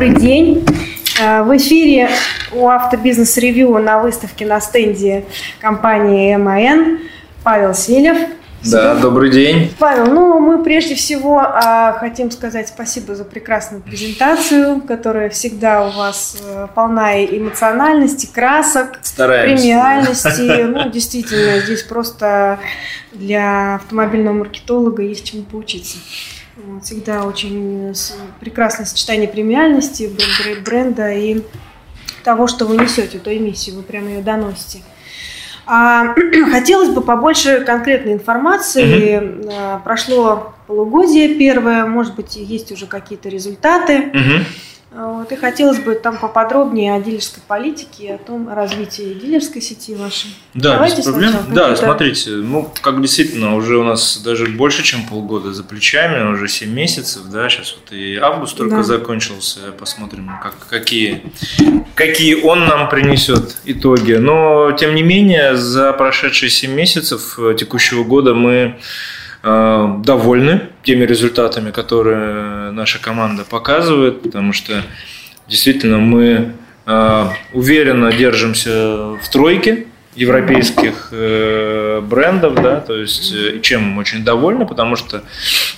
добрый день. Э, в эфире у Автобизнес-ревью на выставке на стенде компании МАН Павел Селев. Да, добрый день. Павел, ну мы прежде всего а, хотим сказать спасибо за прекрасную презентацию, которая всегда у вас а, полна эмоциональности, красок, Стараемся. премиальности. Ну, действительно, здесь просто для автомобильного маркетолога есть чему поучиться. Всегда очень прекрасное сочетание премиальности, бренда и того, что вы несете, той миссии, вы прямо ее доносите. А, хотелось бы побольше конкретной информации. Угу. Прошло полугодие первое, может быть, есть уже какие-то результаты. Угу. Вот, и хотелось бы там поподробнее о дилерской политике, о том о развитии дилерской сети вашей. Да, Давайте без проблем. Да, смотрите, ну, как действительно, уже у нас даже больше, чем полгода за плечами, уже 7 месяцев, да, сейчас вот и август только да. закончился, посмотрим, как, какие, какие он нам принесет итоги. Но, тем не менее, за прошедшие 7 месяцев текущего года мы Э, довольны теми результатами, которые наша команда показывает, потому что действительно мы э, уверенно держимся в тройке европейских э, брендов, да, то есть чем очень довольны, потому что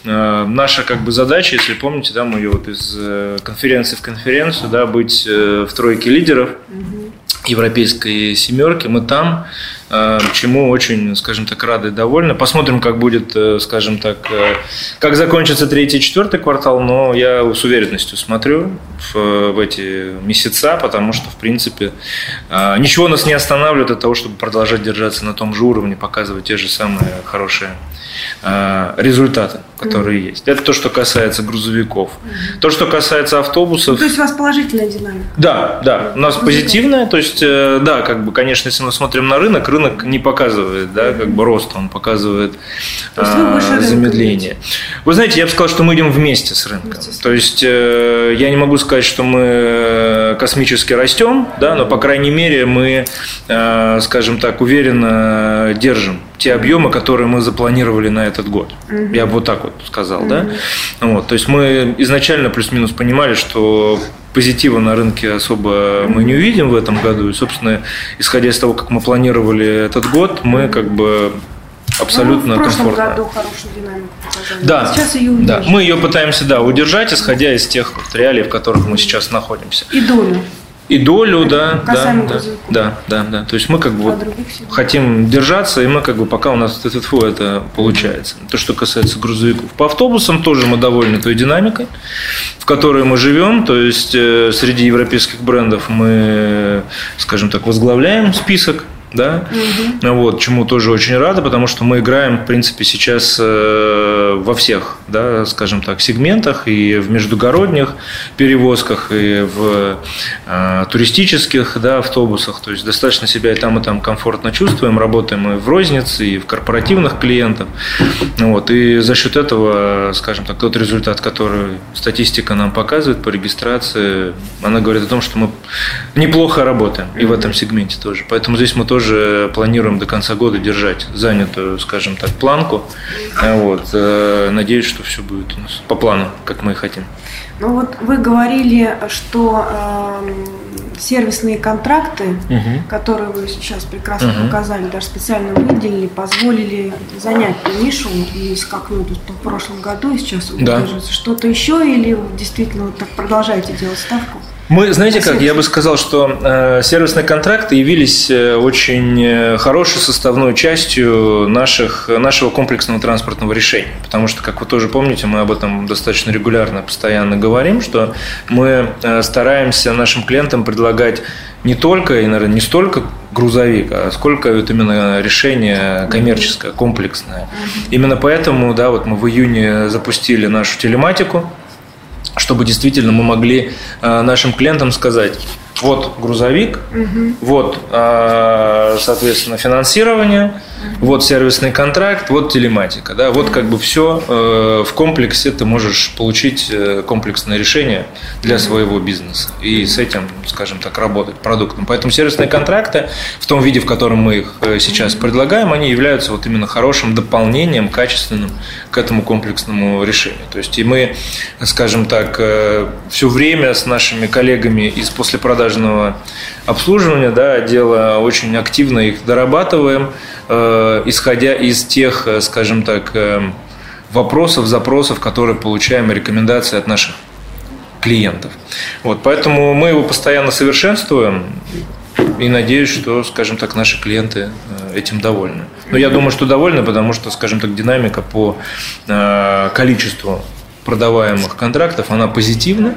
наша как бы задача, если помните, да, мы ее вот из конференции в конференцию, да, быть в тройке лидеров европейской семерки, мы там, Э, чему очень, скажем так, рады и довольны. Посмотрим, как будет, э, скажем так, э, как закончится третий и четвертый квартал, но я с уверенностью смотрю в, в эти месяца, потому что, в принципе, ничего нас не останавливает от того, чтобы продолжать держаться на том же уровне, показывать те же самые хорошие результаты, которые mm-hmm. есть. Это то, что касается грузовиков. Mm-hmm. То, что касается автобусов. То есть у вас положительная динамика? Да, да. У нас позитивная. То есть, да, как бы, конечно, если мы смотрим на рынок, рынок рынок не показывает, да, как бы рост, он показывает а, замедление. Вы знаете, я бы сказал, что мы идем вместе с рынком. То есть э, я не могу сказать, что мы э, космически растем, да, но по крайней мере мы, э, скажем так, уверенно держим те объемы, которые мы запланировали на этот год. Угу. Я бы вот так вот сказал, угу. да. Вот, то есть мы изначально плюс-минус понимали, что позитива на рынке особо мы не увидим в этом году. И, собственно, исходя из того, как мы планировали этот год, мы как бы абсолютно ну, в прошлом комфортно. году хорошую динамику показали. Да, сейчас ее удержим. да. Мы ее пытаемся да, удержать, исходя из тех реалий, в которых мы сейчас находимся. И долю. И долю, да, да, да, да, да, да. То есть мы как бы вот хотим держаться, и мы как бы пока у нас это, это получается. То, что касается грузовиков. По автобусам тоже мы довольны той динамикой, в которой мы живем. То есть э, среди европейских брендов мы, скажем так, возглавляем список да, угу. вот, чему тоже очень рада, потому что мы играем, в принципе, сейчас э, во всех, да, скажем так, сегментах, и в междугородних перевозках, и в э, туристических, да, автобусах, то есть достаточно себя и там, и там комфортно чувствуем, работаем и в рознице, и в корпоративных клиентов, вот, и за счет этого, скажем так, тот результат, который статистика нам показывает по регистрации, она говорит о том, что мы неплохо работаем, и в этом сегменте тоже, поэтому здесь мы тоже тоже планируем до конца года держать занятую, скажем так, планку. Вот. Э, надеюсь, что все будет у нас по плану, как мы и хотим. Ну вот вы говорили, что э, сервисные контракты, угу. которые вы сейчас прекрасно угу. показали, даже специально выделили, позволили занять нишу и скакнуть в прошлом году и сейчас да. что-то еще или действительно вот так продолжаете делать ставку? Мы, знаете как, я бы сказал, что э, сервисные контракты явились э, очень э, хорошей составной частью наших, нашего комплексного транспортного решения. Потому что, как вы тоже помните, мы об этом достаточно регулярно, постоянно говорим, что мы э, стараемся нашим клиентам предлагать не только и, наверное, не столько грузовик, а сколько вот именно решение коммерческое, комплексное. Именно поэтому, да, вот мы в июне запустили нашу телематику, чтобы действительно мы могли э, нашим клиентам сказать, вот грузовик, угу. вот, э, соответственно, финансирование, Вот сервисный контракт, вот телематика. Да? Вот как бы все э, в комплексе ты можешь получить э, комплексное решение для своего бизнеса. И с этим, скажем так, работать продуктом. Поэтому сервисные контракты в том виде, в котором мы их э, сейчас предлагаем, они являются вот именно хорошим дополнением, качественным к этому комплексному решению. То есть и мы, скажем так, все время с нашими коллегами из послепродажного обслуживания да, отдела очень активно их дорабатываем, э, исходя из тех, э, скажем так, э, вопросов, запросов, которые получаем, рекомендации от наших клиентов. Вот, поэтому мы его постоянно совершенствуем и надеюсь, что, скажем так, наши клиенты этим довольны. Но я думаю, что довольны, потому что, скажем так, динамика по количеству продаваемых контрактов, она позитивна.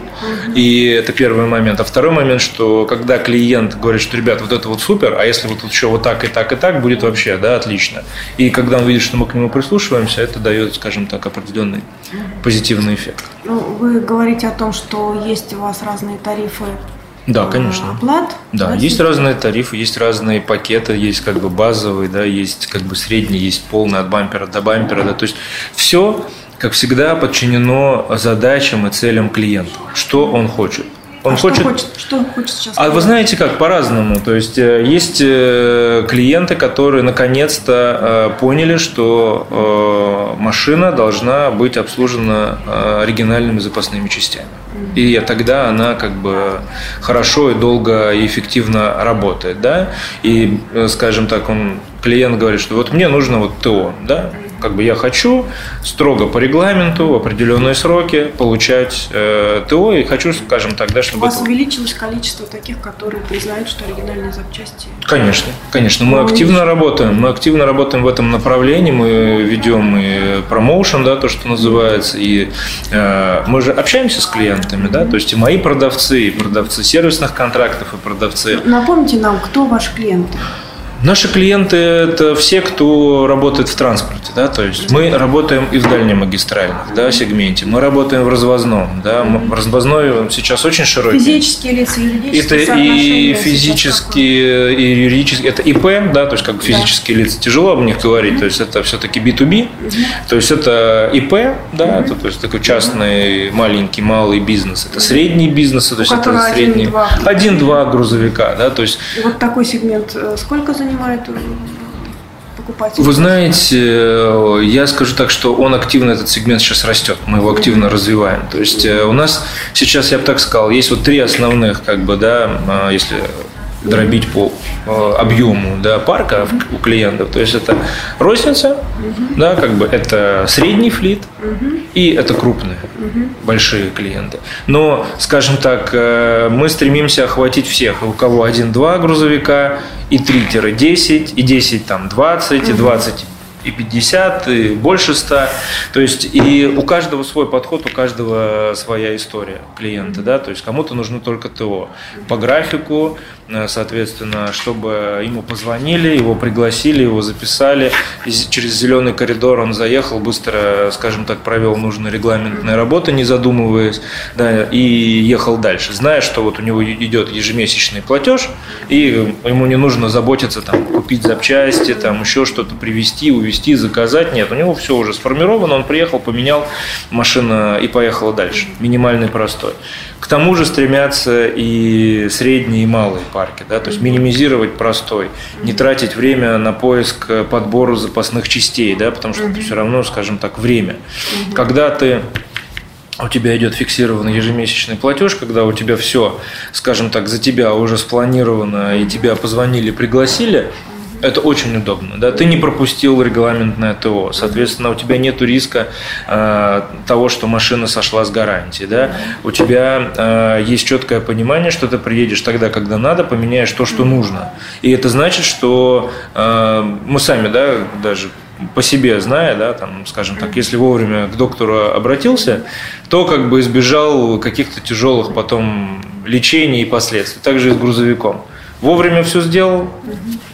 И это первый момент. А второй момент, что когда клиент говорит, что, ребят, вот это вот супер, а если вот еще вот так и так и так, будет вообще, да, отлично. И когда он видит, что мы к нему прислушиваемся, это дает, скажем так, определенный позитивный эффект. Ну, вы говорите о том, что есть у вас разные тарифы да, конечно. Оплат? Да, да, есть разные тарифы, есть разные пакеты, есть как бы базовый, да, есть как бы средний, есть полный от бампера до бампера, да, то есть все как всегда, подчинено задачам и целям клиента. Что он хочет? Он а хочет... Что хочет, что он хочет сейчас? А вы знаете как, по-разному. То есть э, есть э, клиенты, которые наконец-то э, поняли, что машина должна быть обслужена оригинальными запасными частями. И тогда она как бы хорошо и долго и эффективно работает, да. И, скажем так, он клиент говорит, что вот мне нужно вот ТО, да, как бы я хочу строго по регламенту в определенные сроки получать э, ТО и хочу, скажем так, да, чтобы... У вас это... увеличилось количество таких, которые признают, что оригинальные запчасти? Конечно, конечно. Мы активно есть... работаем, мы активно работаем в этом направлении, мы ведем и промоушен, да, то, что называется, и э, мы же общаемся с клиентами, да, то есть и мои продавцы, и продавцы сервисных контрактов, и продавцы... Напомните нам, кто ваши клиенты? Наши клиенты – это все, кто работает в транспорте. Да? То есть мы работаем и в дальнемагистральных да, сегменте, мы работаем в развозном. Да? В развозной сейчас очень широкий. Физические лица, юридические Это и физические, и юридические. Это ИП, да, то есть как физические да. лица. Тяжело об них говорить, то есть это все-таки B2B. То есть это ИП, да, это, то есть такой частный маленький, малый бизнес. Это средний бизнес, то есть это средний. Один-два грузовика. Да, то есть, и вот такой сегмент э, сколько занимает? Занимает э, покупателей? Вы знаете, э, я скажу так, что он активно, этот сегмент сейчас растет, мы его активно развиваем. То есть э, у нас сейчас, я бы так сказал, есть вот три основных, как бы, да, если дробить по э, объему да, парка у клиентов. То есть это розница, да, как бы это средний флит и это крупные, большие клиенты. Но, скажем так, э, мы стремимся охватить всех, у кого один-два грузовика, и 3-10, и 10 там 20, и 20 и 50, и больше 100. То есть и у каждого свой подход, у каждого своя история клиента. Да? То есть кому-то нужно только ТО. По графику, соответственно, чтобы ему позвонили, его пригласили, его записали. И через зеленый коридор он заехал, быстро, скажем так, провел нужные регламентные работы, не задумываясь, да, и ехал дальше, зная, что вот у него идет ежемесячный платеж, и ему не нужно заботиться, там, купить запчасти, там, еще что-то привезти, увезти заказать. Нет, у него все уже сформировано, он приехал, поменял, машина и поехала дальше. Минимальный простой. К тому же стремятся и средние, и малые парки, да, то есть минимизировать простой, не тратить время на поиск подбора запасных частей, да, потому что это все равно, скажем так, время. Когда ты у тебя идет фиксированный ежемесячный платеж, когда у тебя все, скажем так, за тебя уже спланировано, и тебя позвонили, пригласили, это очень удобно. Да? Ты не пропустил регламентное ТО. Соответственно, у тебя нет риска э, того, что машина сошла с гарантии. Да? У тебя э, есть четкое понимание, что ты приедешь тогда, когда надо, поменяешь то, что нужно. И это значит, что э, мы сами, да, даже по себе зная, да, там, скажем так, если вовремя к доктору обратился, то как бы избежал каких-то тяжелых потом лечений и последствий. Также и с грузовиком. Вовремя все сделал,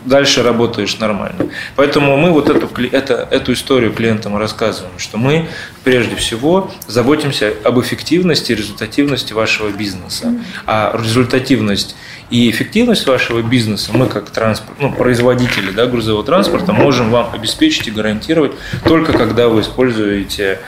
дальше работаешь нормально. Поэтому мы вот эту, это, эту историю клиентам рассказываем, что мы прежде всего заботимся об эффективности и результативности вашего бизнеса. А результативность И эффективность вашего бизнеса мы как транспорт, ну, производители да, грузового транспорта можем вам обеспечить и гарантировать только когда вы используете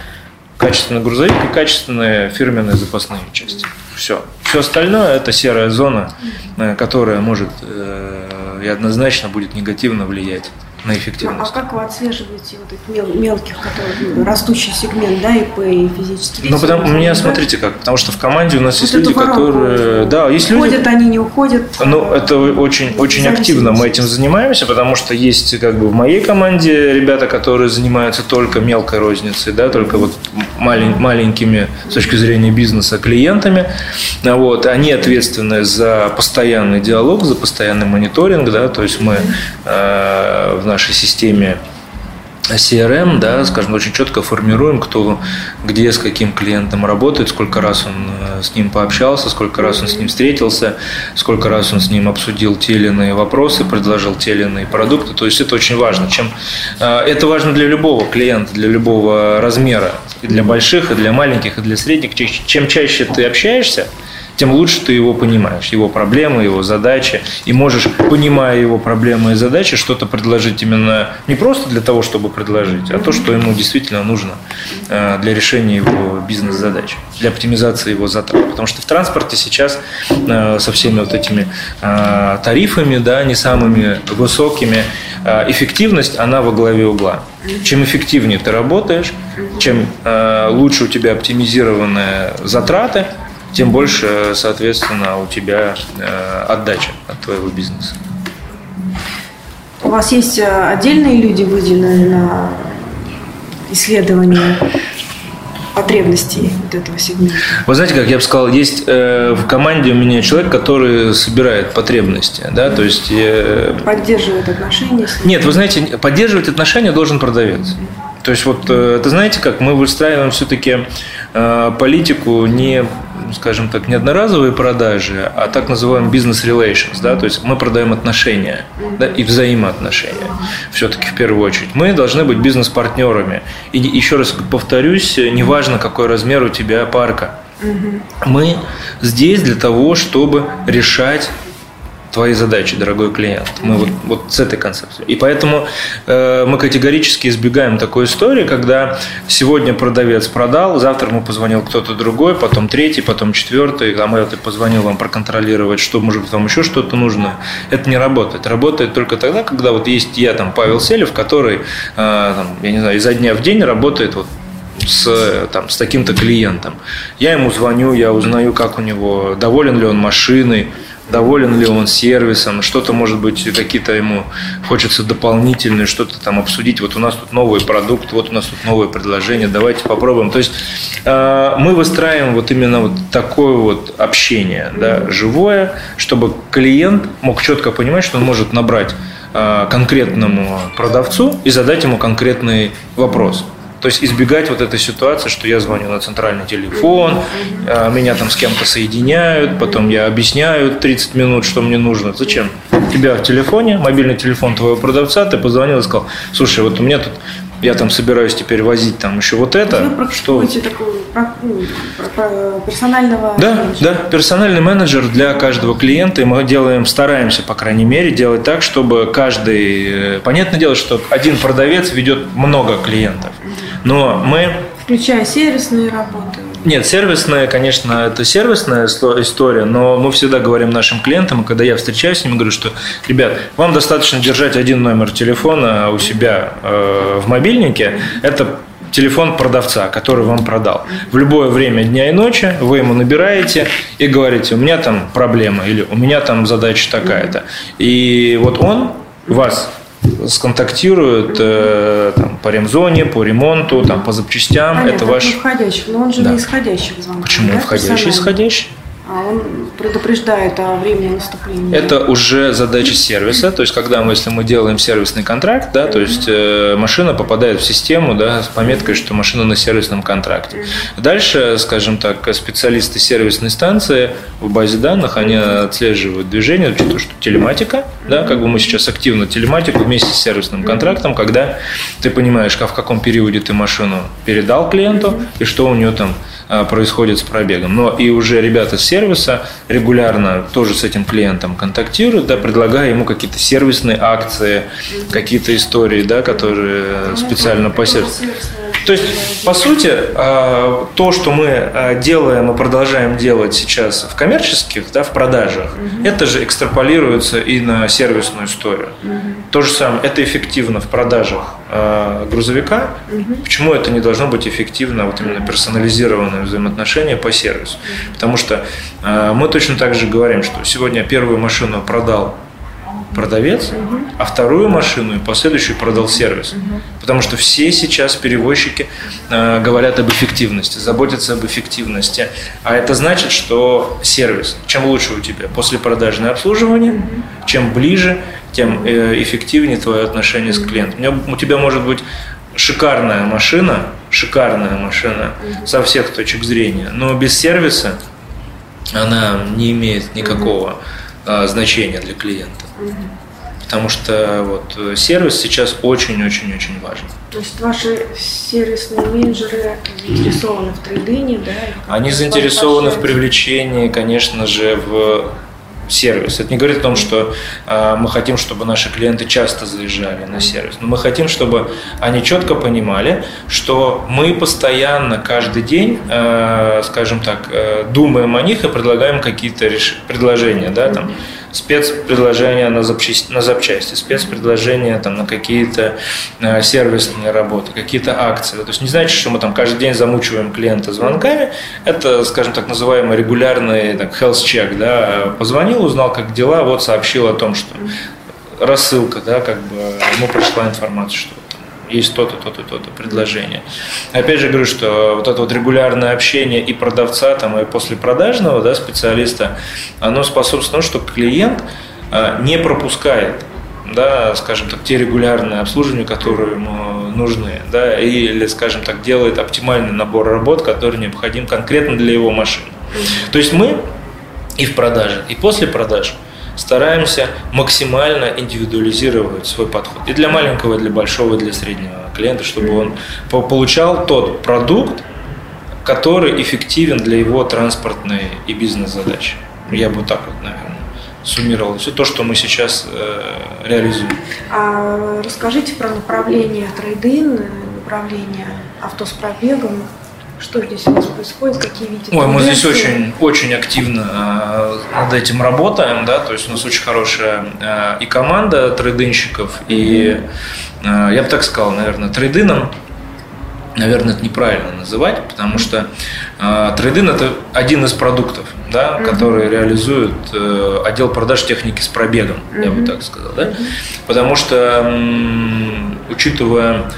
качественный грузовик и качественные фирменные запасные части. Все. Все остальное – это серая зона, э, которая может э, и однозначно будет негативно влиять на эффективность. А как вы отслеживаете вот этих мелких, которые ну, растущий сегмент, да, ИП и физические? Ну, потому, у меня, да? смотрите как, потому что в команде у нас вот есть люди, которые... Да, есть уходят люди... они, не уходят? Ну, это очень, очень активно мы этим занимаемся, потому что есть как бы в моей команде ребята, которые занимаются только мелкой розницей, да, только вот малень, маленькими с точки зрения бизнеса клиентами. Вот, они ответственны за постоянный диалог, за постоянный мониторинг, да, то есть мы э, в нашей системе CRM, да, скажем, очень четко формируем, кто где с каким клиентом работает, сколько раз он э, с ним пообщался, сколько раз он с ним встретился, сколько раз он с ним обсудил те или иные вопросы, предложил те или иные продукты. То есть это очень важно. Чем, э, это важно для любого клиента, для любого размера, и для больших, и для маленьких, и для средних. Чем чаще ты общаешься, тем лучше ты его понимаешь, его проблемы, его задачи, и можешь, понимая его проблемы и задачи, что-то предложить именно не просто для того, чтобы предложить, а то, что ему действительно нужно э, для решения его бизнес-задач, для оптимизации его затрат. Потому что в транспорте сейчас э, со всеми вот этими э, тарифами, да, не самыми высокими, эффективность, она во главе угла. Чем эффективнее ты работаешь, чем лучше у тебя оптимизированные затраты, тем больше, соответственно, у тебя э, отдача от твоего бизнеса. У вас есть э, отдельные люди, выделенные на исследование потребностей вот этого сегмента? Вы знаете, как я бы сказал, есть э, в команде у меня человек, который собирает потребности, да, то есть... Э, поддерживает отношения? Нет, вы знаете, поддерживать отношения должен продавец. То есть вот, э, это знаете как, мы выстраиваем все-таки политику не скажем так, не одноразовые продажи, а так называемый бизнес relations, да, то есть мы продаем отношения да, и взаимоотношения, все-таки в первую очередь. Мы должны быть бизнес-партнерами. И еще раз повторюсь, неважно, какой размер у тебя парка, мы здесь для того, чтобы решать твои задачи, дорогой клиент. Мы вот, вот с этой концепцией. И поэтому э, мы категорически избегаем такой истории, когда сегодня продавец продал, завтра ему позвонил кто-то другой, потом третий, потом четвертый, а мы позвонил вам проконтролировать, что может быть вам еще что-то нужно. Это не работает. Работает только тогда, когда вот есть я, там, Павел Селев, который, э, там, я не знаю, изо дня в день работает вот с, там, с таким-то клиентом. Я ему звоню, я узнаю, как у него, доволен ли он машиной, доволен ли он сервисом, что-то, может быть, какие-то ему хочется дополнительные, что-то там обсудить. Вот у нас тут новый продукт, вот у нас тут новое предложение, давайте попробуем. То есть э, мы выстраиваем вот именно вот такое вот общение, да, живое, чтобы клиент мог четко понимать, что он может набрать э, конкретному продавцу и задать ему конкретный вопрос. То есть избегать вот этой ситуации, что я звоню на центральный телефон, а, меня там с кем-то соединяют, потом я объясняю 30 минут, что мне нужно. Зачем? У тебя в телефоне, мобильный телефон твоего продавца, ты позвонил и сказал, слушай, вот у меня тут я там собираюсь теперь возить там еще вот это. Вы что такого ну, персонального да, менеджера. да, персональный менеджер для каждого клиента, и мы делаем, стараемся, по крайней мере, делать так, чтобы каждый, э, понятное дело, что один продавец ведет много клиентов, но мы включая сервисные работы. Нет, сервисная, конечно, это сервисная история, но мы всегда говорим нашим клиентам, и когда я встречаюсь с ними, говорю, что, ребят, вам достаточно держать один номер телефона у себя э, в мобильнике, это телефон продавца, который вам продал. В любое время дня и ночи вы ему набираете и говорите, у меня там проблема или у меня там задача такая-то. И вот он вас сконтактируют э, там, по ремзоне, по ремонту, там, по запчастям. Понятно, это ваш... входящий, но он же да. не исходящий звонок. Почему да, входящий, исходящий? А он предупреждает о времени наступления. Это уже задача сервиса, то есть когда мы, если мы делаем сервисный контракт, да, то есть э, машина попадает в систему, да, с пометкой, что машина на сервисном контракте. Дальше, скажем так, специалисты сервисной станции в базе данных, они отслеживают движение, учитывая, что телематика, да, как бы мы сейчас активно телематику вместе с сервисным контрактом, когда ты понимаешь, как в каком периоде ты машину передал клиенту и что у нее там происходит с пробегом. Но и уже ребята с сервиса регулярно тоже с этим клиентом контактируют, да, предлагая ему какие-то сервисные акции, какие-то истории, да, которые специально по сервису. То есть, по сути, а, то, что мы а, делаем и продолжаем делать сейчас в коммерческих, да, в продажах, угу. это же экстраполируется и на сервисную историю. Угу. То же самое, это эффективно в продажах э, грузовика. Угу. Почему это не должно быть эффективно, вот именно персонализированное взаимоотношение по сервису? Потому что мы точно так же говорим, что сегодня первую машину продал продавец, угу. а вторую машину и последующую продал сервис. Угу. Потому что все сейчас перевозчики э, говорят об эффективности, заботятся об эффективности. А это значит, что сервис, чем лучше у тебя после продажное обслуживание, угу. чем ближе, тем э, эффективнее твое отношение с клиентом. У тебя может быть шикарная машина, шикарная машина со всех точек зрения, но без сервиса она не имеет никакого а, значения для клиента. Потому что вот э, сервис сейчас очень-очень-очень важен. То есть ваши сервисные менеджеры заинтересованы в трейдине, да? Они заинтересованы в привлечении, конечно же, в сервис. Это не говорит о том, что э, мы хотим, чтобы наши клиенты часто заезжали на сервис, но мы хотим, чтобы они четко понимали, что мы постоянно каждый день, э, скажем так, э, думаем о них и предлагаем какие-то реш... предложения, да, там спецпредложения на запчасти, на запчасти спецпредложения там, на какие-то э, сервисные работы, какие-то акции. То есть не значит, что мы там каждый день замучиваем клиента звонками. Это, скажем так, называемый регулярный так, health check. Да? Позвонил, узнал, как дела, вот сообщил о том, что рассылка, да, как бы ему пришла информация, что есть то-то, то-то, то-то предложение. Опять же говорю, что вот это вот регулярное общение и продавца, там, и после продажного да, специалиста, оно способствует тому, что клиент а, не пропускает да, скажем так, те регулярные обслуживания, которые ему нужны, да, или, скажем так, делает оптимальный набор работ, который необходим конкретно для его машины. То есть мы и в продаже, и после продаж – стараемся максимально индивидуализировать свой подход. И для маленького, и для большого, и для среднего клиента, чтобы он получал тот продукт, который эффективен для его транспортной и бизнес-задачи. Я бы так вот, наверное, суммировал все то, что мы сейчас э, реализуем. А расскажите про направление трейдин, направление авто с пробегом, что здесь у нас происходит, какие видите Ой, мы здесь очень, очень активно э, над этим работаем, да, то есть у нас очень хорошая э, и команда трейдинщиков, и э, я бы так сказал, наверное, трейдином наверное, это неправильно называть, потому что э, трейдин это один из продуктов, да, mm-hmm. который реализует э, отдел продаж техники с пробегом, mm-hmm. я бы так сказал, да, mm-hmm. потому что, м, учитывая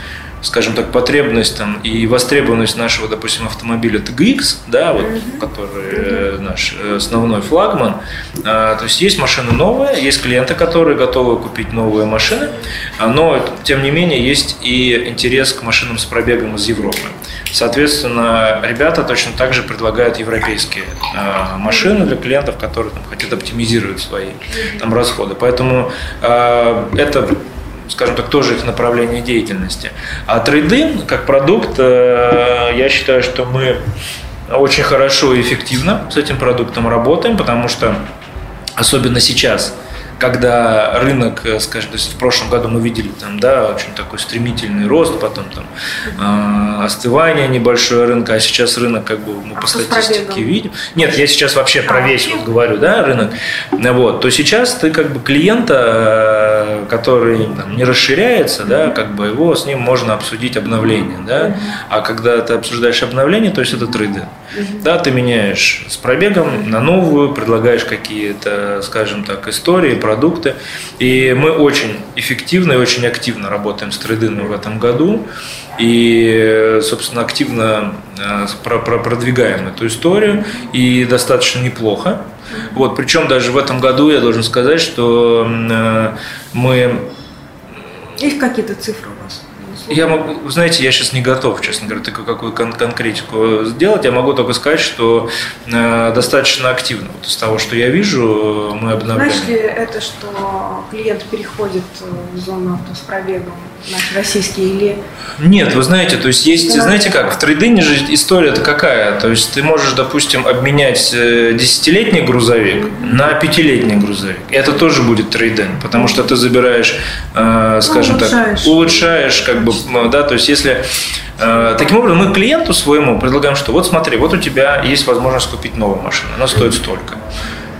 скажем так, потребность там, и востребованность нашего, допустим, автомобиля TGX, да, вот, который mm-hmm. наш э, основной флагман. А, то есть есть машины новые, есть клиенты, которые готовы купить новые машины, а, но тем не менее есть и интерес к машинам с пробегом из Европы. Соответственно, ребята точно так же предлагают европейские э, машины для клиентов, которые там, хотят оптимизировать свои там, расходы. Поэтому э, это скажем так, тоже их направление деятельности. А трейдинг как продукт, э, я считаю, что мы очень хорошо и эффективно с этим продуктом работаем, потому что особенно сейчас – когда рынок, э, скажем, то есть в прошлом году мы видели там, да, очень такой стремительный рост, потом там э, остывание небольшое рынка, а сейчас рынок как бы мы а по статистике видим. Нет, я сейчас вообще про а, весь вот говорю, да, рынок. Вот, то сейчас ты как бы клиента, э, который там, не расширяется, да, как бы его с ним можно обсудить обновление, да, а когда ты обсуждаешь обновление, то есть это трейдинг. Да, ты меняешь с пробегом на новую, предлагаешь какие-то, скажем так, истории, продукты. И мы очень эффективно и очень активно работаем с трейдином в этом году. И, собственно, активно э, продвигаем эту историю. И достаточно неплохо. Вот, причем даже в этом году я должен сказать, что э, мы... Есть какие-то цифры у вас? Я могу, знаете, я сейчас не готов, честно говоря, такую какую кон- конкретику сделать. Я могу только сказать, что э, достаточно активно. Вот из того, что я вижу, мы обновляем. Значит ли это, что клиент переходит в зону авто с пробегом наши российские или... Нет, вы знаете, то есть есть, знаете как, в трейдине же история-то какая, то есть ты можешь, допустим, обменять э, десятилетний грузовик на пятилетний грузовик. Это тоже будет трейдинг, потому что ты забираешь, э, скажем улучшаешь. так, улучшаешь, как бы, да, то есть если э, Таким образом, мы клиенту своему предлагаем, что вот смотри, вот у тебя есть возможность купить новую машину, она стоит столько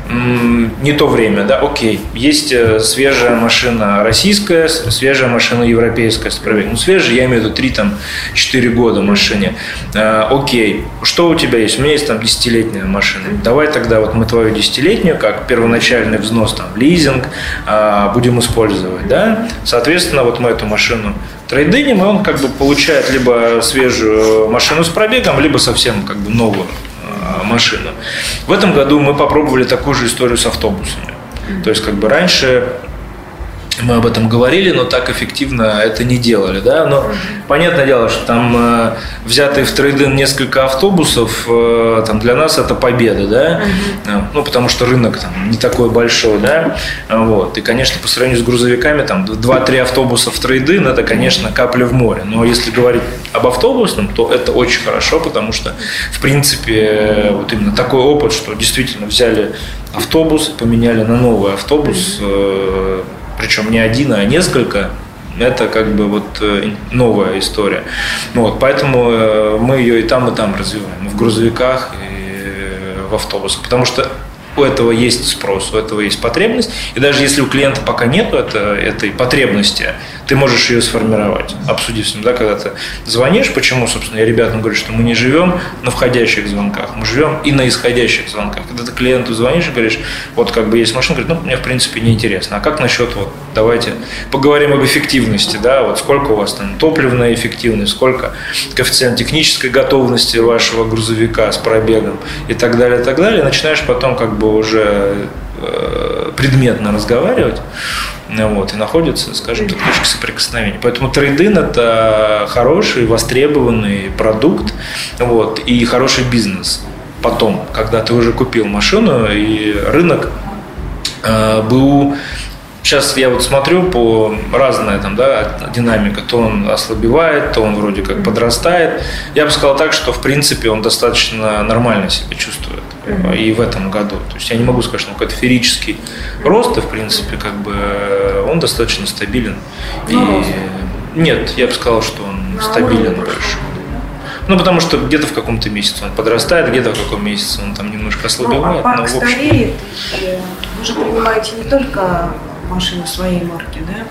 не то время, да, окей, есть э, свежая машина российская, свежая машина европейская. Ну, свежая, я имею в виду 3 там 4 года машине. А, окей, что у тебя есть? У меня есть там десятилетняя машина. Давай тогда вот мы твою десятилетнюю, как первоначальный взнос, там, лизинг, а, будем использовать, да. Соответственно, вот мы эту машину трейдиним, и он как бы получает либо свежую машину с пробегом, либо совсем как бы новую а, машину. В этом году мы попробовали такую же историю с автобусами. То есть как бы раньше мы об этом говорили, но так эффективно это не делали, да, но понятное дело, что там э, взятые в трейдинг несколько автобусов, э, там для нас это победа, да, uh-huh. ну, потому что рынок там не такой большой, да, вот, и, конечно, по сравнению с грузовиками, там, 2-3 автобуса в трейдинг, это, конечно, капля в море, но если говорить об автобусном, то это очень хорошо, потому что, в принципе, вот именно такой опыт, что действительно взяли автобус, поменяли на новый автобус, э, причем не один, а несколько, это как бы вот э, новая история. Ну вот, поэтому э, мы ее и там, и там развиваем, в грузовиках, и в автобусах, потому что у этого есть спрос, у этого есть потребность. И даже если у клиента пока нет это, этой потребности, ты можешь ее сформировать, обсудив с ним, да, когда ты звонишь, почему, собственно, я ребятам говорю, что мы не живем на входящих звонках, мы живем и на исходящих звонках. Когда ты клиенту звонишь и говоришь, вот как бы есть машина, говорит, ну, мне в принципе не интересно, а как насчет вот, давайте поговорим об эффективности, да, вот сколько у вас там топливная эффективность, сколько коэффициент технической готовности вашего грузовика с пробегом и так далее, и так далее, и начинаешь потом как бы уже э, предметно разговаривать, вот, и находятся, скажем так, точки соприкосновения. Поэтому трейдин – это хороший, востребованный продукт вот, и хороший бизнес. Потом, когда ты уже купил машину, и рынок э, был Сейчас я вот смотрю по разная там, да, динамика, то он ослабевает, то он вроде как подрастает. Я бы сказал так, что в принципе он достаточно нормально себя чувствует и в этом году. То есть я не могу сказать, что он какой-то ферический рост, и в принципе как бы он достаточно стабилен. Ну, и... Нет, я бы сказал, что он стабилен больше. Ну, потому что где-то в каком-то месяце он подрастает, где-то в каком месяце он там немножко ослабевает. Ну, а но, в общем... стареет, вы же принимаете не только машину своей марки, да?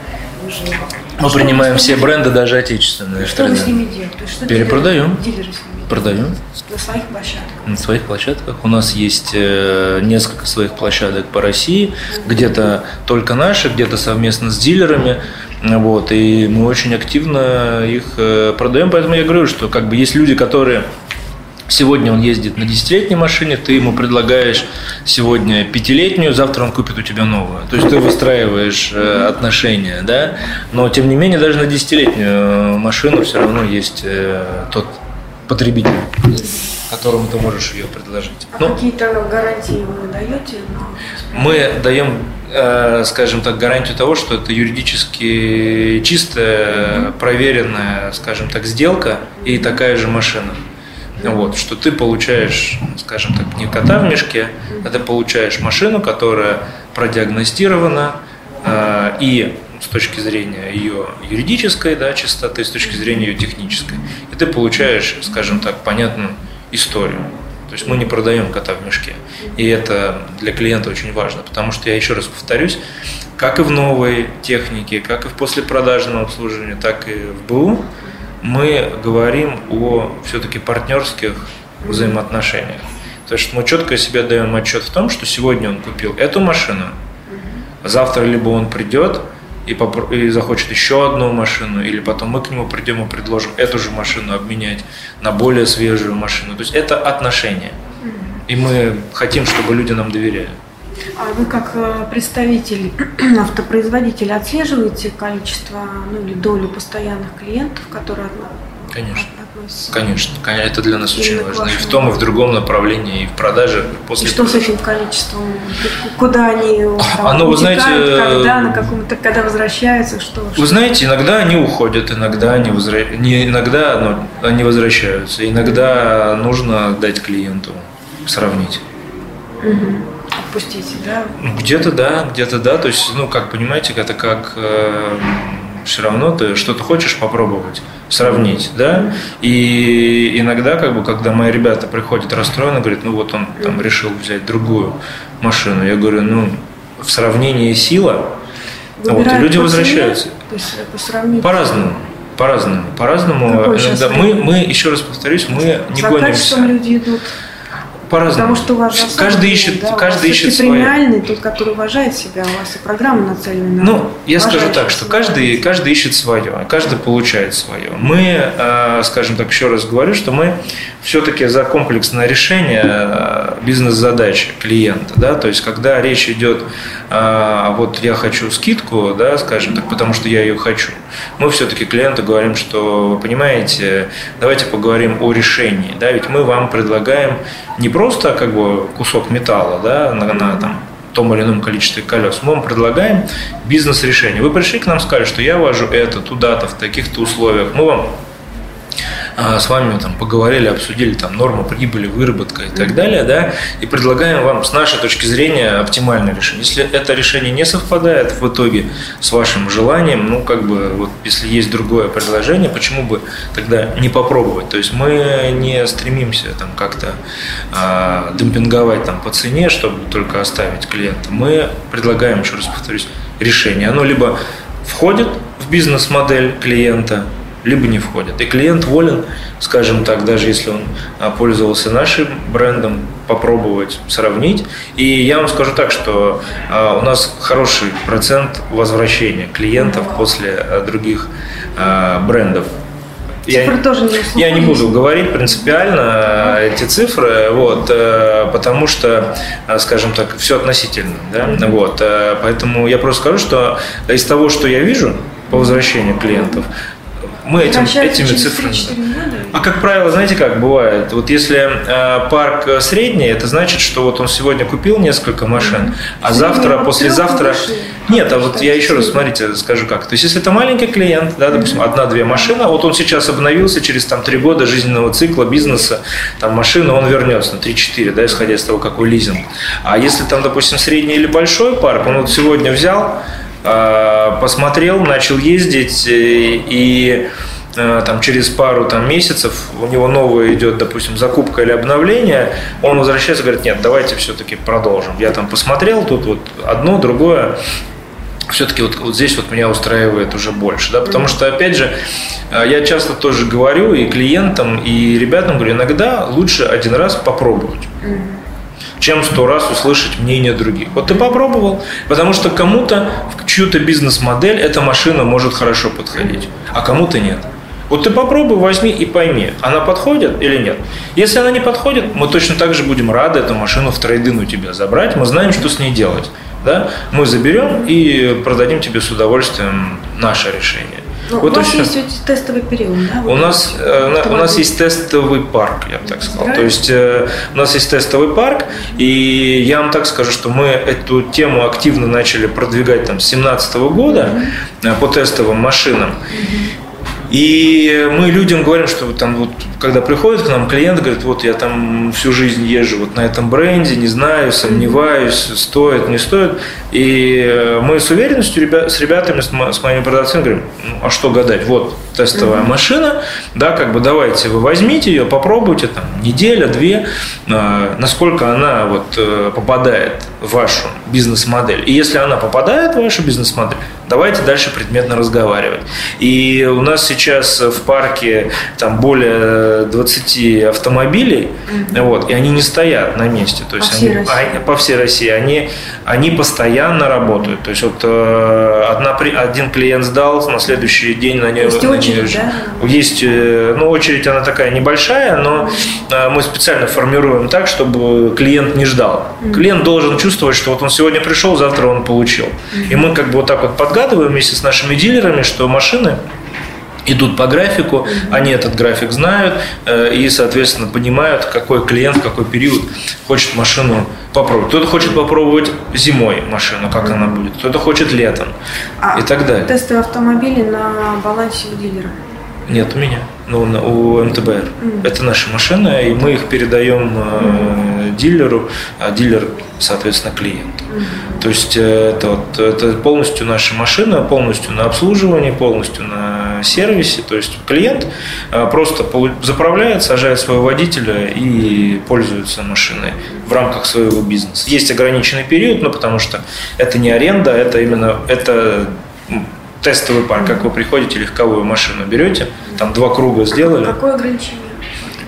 Же... Мы что принимаем все бренды, даже отечественные. Что вы с ними делаете? Что Перепродаем. Дилеры с ними Продаем. На своих площадках? На своих площадках. У нас есть э, несколько своих площадок по России, где-то только наши, где-то совместно с дилерами. Вот, и мы очень активно их э, продаем, поэтому я говорю, что как бы есть люди, которые Сегодня он ездит на десятилетней машине, ты ему предлагаешь сегодня пятилетнюю, завтра он купит у тебя новую. То есть ты выстраиваешь э, отношения, да, но тем не менее даже на десятилетнюю машину все равно есть э, тот потребитель, которому ты можешь ее предложить. А ну, какие-то гарантии вы даете? Мы даем, э, скажем так, гарантию того, что это юридически чистая, проверенная, скажем так, сделка и такая же машина. Вот, что ты получаешь, скажем так, не кота в мешке, а ты получаешь машину, которая продиагностирована э, и с точки зрения ее юридической да, чистоты, с точки зрения ее технической. И ты получаешь, скажем так, понятную историю. То есть мы не продаем кота в мешке. И это для клиента очень важно, потому что я еще раз повторюсь, как и в новой технике, как и в послепродажном обслуживании, так и в БУ, мы говорим о все-таки партнерских взаимоотношениях. То есть мы четко себе даем отчет в том, что сегодня он купил эту машину, завтра либо он придет и, попро- и захочет еще одну машину, или потом мы к нему придем и предложим эту же машину обменять на более свежую машину. То есть это отношения. И мы хотим, чтобы люди нам доверяли. А вы как э, представитель автопроизводителя отслеживаете количество, ну или долю постоянных клиентов, которые Конечно. относится? Конечно, это для нас очень важно. И в том, и в другом направлении, и в продаже. После... И что с этим количеством? Куда они там, Оно, вы знаете, когда, на каком-то, когда возвращаются, что? Вы что? знаете, иногда они уходят, иногда они, возра... не, иногда но они возвращаются. Иногда нужно дать клиенту сравнить. Угу. Отпустите, да? Где-то да, где-то да. То есть, ну, как понимаете, это как э, все равно ты что-то хочешь попробовать, сравнить, да? И иногда, как бы, когда мои ребята приходят расстроены, говорят, ну вот он там решил взять другую машину, я говорю, ну, в сравнении сила, вот, и люди возвращаются. По-разному. По-разному. По-разному. Мы, мы, еще раз повторюсь, мы не За гонимся. люди идут по-разному. Потому что у вас же каждый ищет, да, каждый ищет свое. премиальный, тот, который уважает себя, у вас и программа нацелена на Ну, я скажу так, что каждый, каждый ищет свое, каждый получает свое. Мы, э, скажем так, еще раз говорю, что мы все-таки за комплексное решение э, бизнес-задачи клиента, да, то есть когда речь идет, э, вот я хочу скидку, да, скажем так, потому что я ее хочу, мы все-таки клиенту говорим, что, понимаете, давайте поговорим о решении, да, ведь мы вам предлагаем не просто как бы кусок металла да, на, на там, том или ином количестве колес. Мы вам предлагаем бизнес-решение. Вы пришли к нам, сказали, что я вожу это туда-то, в таких-то условиях. Мы вам с вами там поговорили, обсудили там норму прибыли, выработка и так далее, да, и предлагаем вам с нашей точки зрения оптимальное решение. Если это решение не совпадает в итоге с вашим желанием, ну, как бы, вот если есть другое предложение, почему бы тогда не попробовать? То есть мы не стремимся там как-то а, демпинговать там по цене, чтобы только оставить клиента. Мы предлагаем, еще раз повторюсь, решение. Оно либо входит в бизнес-модель клиента, либо не входят. И клиент волен, скажем так, даже если он а, пользовался нашим брендом, попробовать сравнить. И я вам скажу так, что а, у нас хороший процент возвращения клиентов после а, других брендов. Цифры я, тоже не Я не буду говорить принципиально эти цифры, вот, э, потому что, скажем так, все относительно. Да? Вот, э, поэтому я просто скажу, что из того, что я вижу по возвращению клиентов, мы этим, этими цифрами. А как правило, знаете как бывает? Вот если э, парк средний, это значит, что вот он сегодня купил несколько машин, а завтра, послезавтра... Нет, а вот я еще раз, смотрите, скажу как. То есть, если это маленький клиент, да, допустим, одна-две машины, а вот он сейчас обновился через там три года жизненного цикла бизнеса, там машина, он вернется на 3-4, да, исходя из того, какой лизинг. А если там, допустим, средний или большой парк, он вот сегодня взял, Э, посмотрел, начал ездить, э, и э, там через пару там, месяцев у него новое идет, допустим, закупка или обновление, он возвращается и говорит, нет, давайте все-таки продолжим. Я там посмотрел, тут вот одно, другое, все-таки вот, вот здесь вот меня устраивает уже больше, да, потому что, опять же, я часто тоже говорю и клиентам, и ребятам говорю, иногда лучше один раз попробовать чем сто раз услышать мнение других. Вот ты попробовал, потому что кому-то в чью-то бизнес-модель эта машина может хорошо подходить, а кому-то нет. Вот ты попробуй, возьми и пойми, она подходит или нет. Если она не подходит, мы точно так же будем рады эту машину в трейдин у тебя забрать. Мы знаем, что с ней делать. Да? Мы заберем и продадим тебе с удовольствием наше решение. Ну, вот у вас есть тестовый период, да? У нас, э, у нас есть тестовый парк, я бы так сказал. То есть э, у нас есть тестовый парк, и я вам так скажу, что мы эту тему активно начали продвигать там с 2017 года mm-hmm. по тестовым машинам. Mm-hmm. И мы людям говорим, что там вот, когда приходит к нам клиент, говорит, вот я там всю жизнь езжу вот на этом бренде, не знаю, сомневаюсь, стоит, не стоит. И мы с уверенностью ребят, с ребятами, с, моими продавцами говорим, ну, а что гадать, вот тестовая mm-hmm. машина, да, как бы давайте вы возьмите ее, попробуйте, там, неделя, две, э, насколько она вот э, попадает в вашу бизнес-модель. И если она попадает в вашу бизнес-модель, давайте дальше предметно разговаривать. И у нас сейчас в парке там более 20 автомобилей, mm-hmm. вот, и они не стоят на месте. То есть по, они, всей они, по всей России они, они постоянно работают. То есть вот э, одна, один клиент сдал, на следующий день на нее... Есть очередь, да? Есть, э, ну, очередь она такая небольшая, но э, мы специально формируем так, чтобы клиент не ждал. Mm-hmm. Клиент должен чувствовать, что вот он сегодня пришел, завтра он получил. Mm-hmm. И мы как бы вот так вот подгадываем вместе с нашими дилерами, что машины идут по графику, они этот график знают э, и, соответственно, понимают, какой клиент в какой период хочет машину попробовать. Кто-то хочет попробовать зимой машину, как она будет, кто-то хочет летом а и так далее. Тесты автомобилей на балансе у дилера? Нет, у меня. Ну, у МТБР. Mm. Это наши машины, и мы их передаем э, дилеру, а дилер, соответственно, клиенту. Mm. То есть э, это, вот, это полностью наша машина, полностью на обслуживании, полностью на сервисе. То есть клиент э, просто заправляет, сажает своего водителя и пользуется машиной в рамках своего бизнеса. Есть ограниченный период, но потому что это не аренда, это именно это тестовый парк, как вы приходите, легковую машину берете, там два круга сделали. Какое ограничение?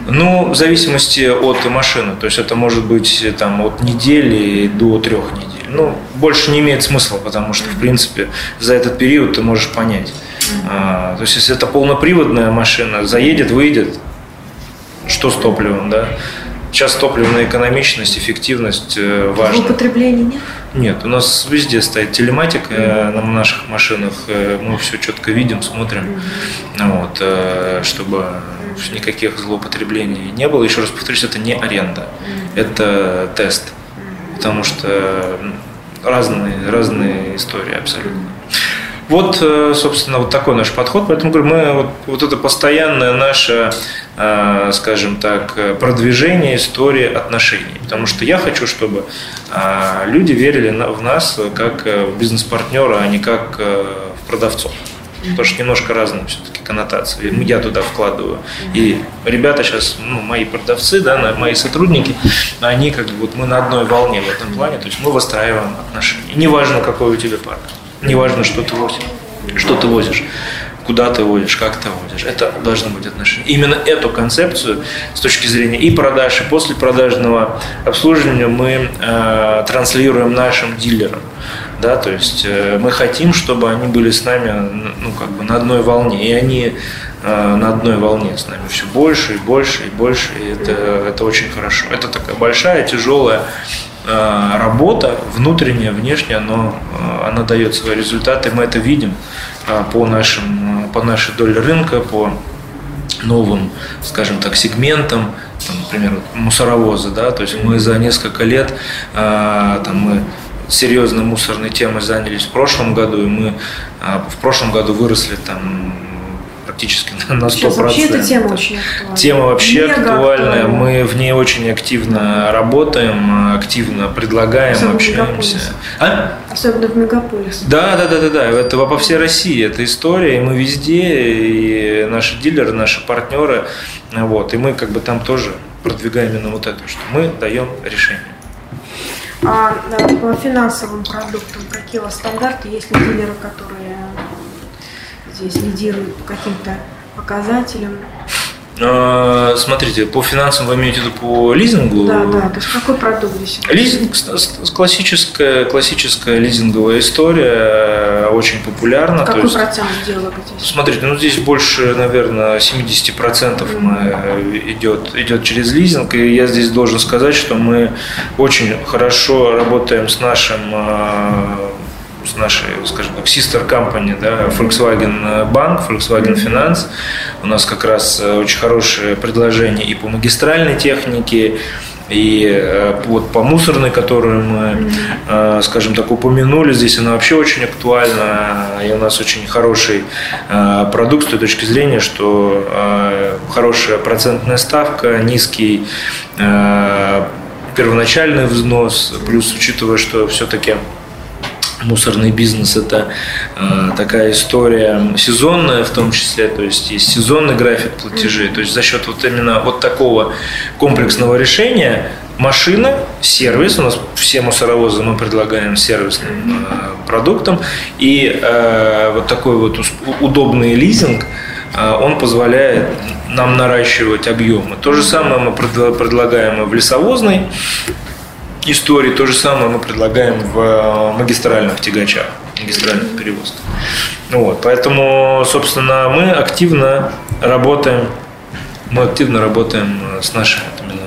Ну, в зависимости от машины. То есть это может быть там, от недели до трех недель. Ну, больше не имеет смысла, потому что, в принципе, за этот период ты можешь понять. А, то есть, если это полноприводная машина, заедет, выйдет, что с топливом, да? Сейчас топливная экономичность, эффективность э, важна. Употребления нет? Нет, у нас везде стоит телематика mm-hmm. на наших машинах. Э, мы все четко видим, смотрим, mm-hmm. вот, чтобы mm-hmm. никаких злоупотреблений не было. Еще раз повторюсь, это не аренда, mm-hmm. это тест, потому что разные, разные истории абсолютно. Вот, собственно, вот такой наш подход. Поэтому говорю, мы вот, вот это постоянное наше Э, скажем так, продвижение истории отношений. Потому что я хочу, чтобы э, люди верили в нас как э, в бизнес-партнера, а не как в продавцов. Потому что немножко разные все-таки коннотации. Я туда вкладываю. И ребята сейчас, ну, мои продавцы, да, мои сотрудники, они как бы вот мы на одной волне в этом плане. То есть мы выстраиваем отношения. Неважно, какой у тебя парк. Неважно, что ты возишь. Что ты возишь куда ты водишь, как ты водишь. Это должно быть отношение. Именно эту концепцию с точки зрения и продаж, и после продажного обслуживания мы э, транслируем нашим дилерам. Да, то есть э, мы хотим, чтобы они были с нами ну, как бы на одной волне. И они э, на одной волне с нами все больше и больше и больше. И это, это очень хорошо. Это такая большая, тяжелая э, работа, внутренняя, внешняя, но э, она дает свои результаты, мы это видим. А, по, нашим, по нашей доле рынка, по новым, скажем так, сегментам, там, например, мусоровозы, да, то есть мы за несколько лет, а, там, мы серьезно мусорной темой занялись в прошлом году, и мы а, в прошлом году выросли там практически на 100%. Сейчас вообще эта тема очень актуальна. Тема вообще Мега актуальная. Актуальна. Мы в ней очень активно работаем, активно предлагаем, Особенно общаемся. В а? Особенно в мегаполисе. Да, да, да, да, да. Это по всей России эта история, и мы везде, и наши дилеры, наши партнеры, вот, и мы как бы там тоже продвигаем именно вот это, что мы даем решение. А по финансовым продуктам какие у вас стандарты? Есть ли дилеры, которые здесь лидирует по каким-то показателям? А, смотрите, по финансам вы имеете в виду по лизингу? Да, да. То есть какой продукт здесь? Лизинг классическая, классическая лизинговая история, очень популярна. Какой есть, процент сделок здесь? Смотрите, ну здесь больше, наверное, 70% mm-hmm. мы идет, идет через лизинг. И я здесь должен сказать, что мы очень хорошо работаем с нашим с нашей, скажем так, sister company, да, Volkswagen Bank, Volkswagen Finance. У нас как раз э, очень хорошее предложение и по магистральной технике, и э, вот по мусорной, которую мы, э, скажем так, упомянули, здесь она вообще очень актуальна, и у нас очень хороший продукт с той точки зрения, что хорошая процентная ставка, низкий первоначальный взнос, плюс учитывая, что все-таки мусорный бизнес это э, такая история сезонная в том числе, то есть есть сезонный график платежей, то есть за счет вот именно вот такого комплексного решения машина, сервис, у нас все мусоровозы мы предлагаем сервисным э, продуктом, и э, вот такой вот удобный лизинг, э, он позволяет нам наращивать объемы. То же самое мы предлагаем и в лесовозной истории. То же самое мы предлагаем в э, магистральных тягачах, магистральных перевозках. Вот, поэтому, собственно, мы активно работаем, мы активно работаем э, с нашими именно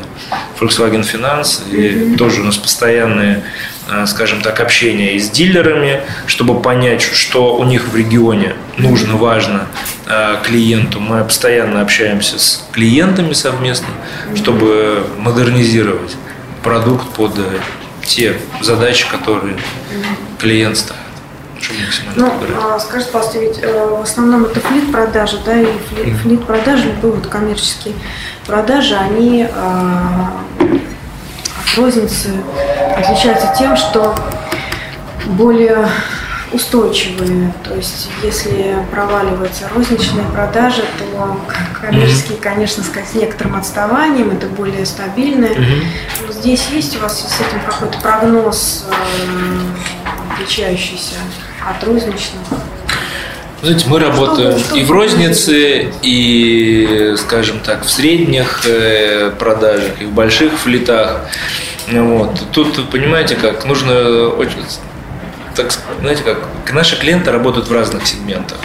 Volkswagen Finance, и тоже у нас постоянные, э, скажем так, общения и с дилерами, чтобы понять, что у них в регионе нужно, важно клиенту. Мы постоянно общаемся с клиентами совместно, чтобы модернизировать продукт под те задачи, которые клиент ставит. Ну, а, скажите, пожалуйста, ведь э, в основном это флит продажи, да, и флит, флит продажи, любые вот коммерческие продажи, они а, от розницы отличаются тем, что более устойчивые. То есть, если проваливаются розничные продажи, то коммерческие, конечно, с некоторым отставанием, это более стабильное. Mm-hmm. Здесь есть у вас с этим какой-то прогноз, э, отличающийся от розничных? Знаете, мы работаем что, и в рознице, и, скажем так, в средних э, продажах, и в больших флитах. Вот. Тут, понимаете, как нужно очень, так, знаете, как наши клиенты работают в разных сегментах,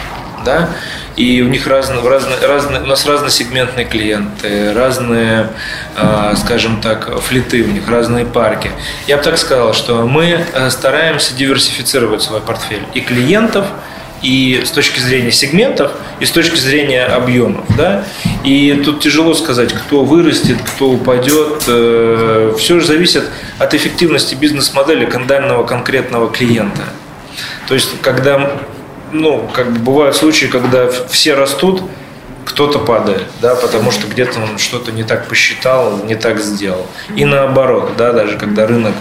да, и у них разные, разные, разные, у нас разносегментные клиенты, разные, э, скажем так, флиты, у них разные парки. Я бы так сказал, что мы э, стараемся диверсифицировать свой портфель и клиентов, и с точки зрения сегментов, и с точки зрения объемов. Да? И тут тяжело сказать, кто вырастет, кто упадет. Э, Все же зависит от эффективности бизнес-модели данного конкретного клиента. То есть, когда ну, как бы бывают случаи, когда все растут, кто-то падает, да, потому что где-то он что-то не так посчитал, не так сделал. И наоборот, да, даже когда рынок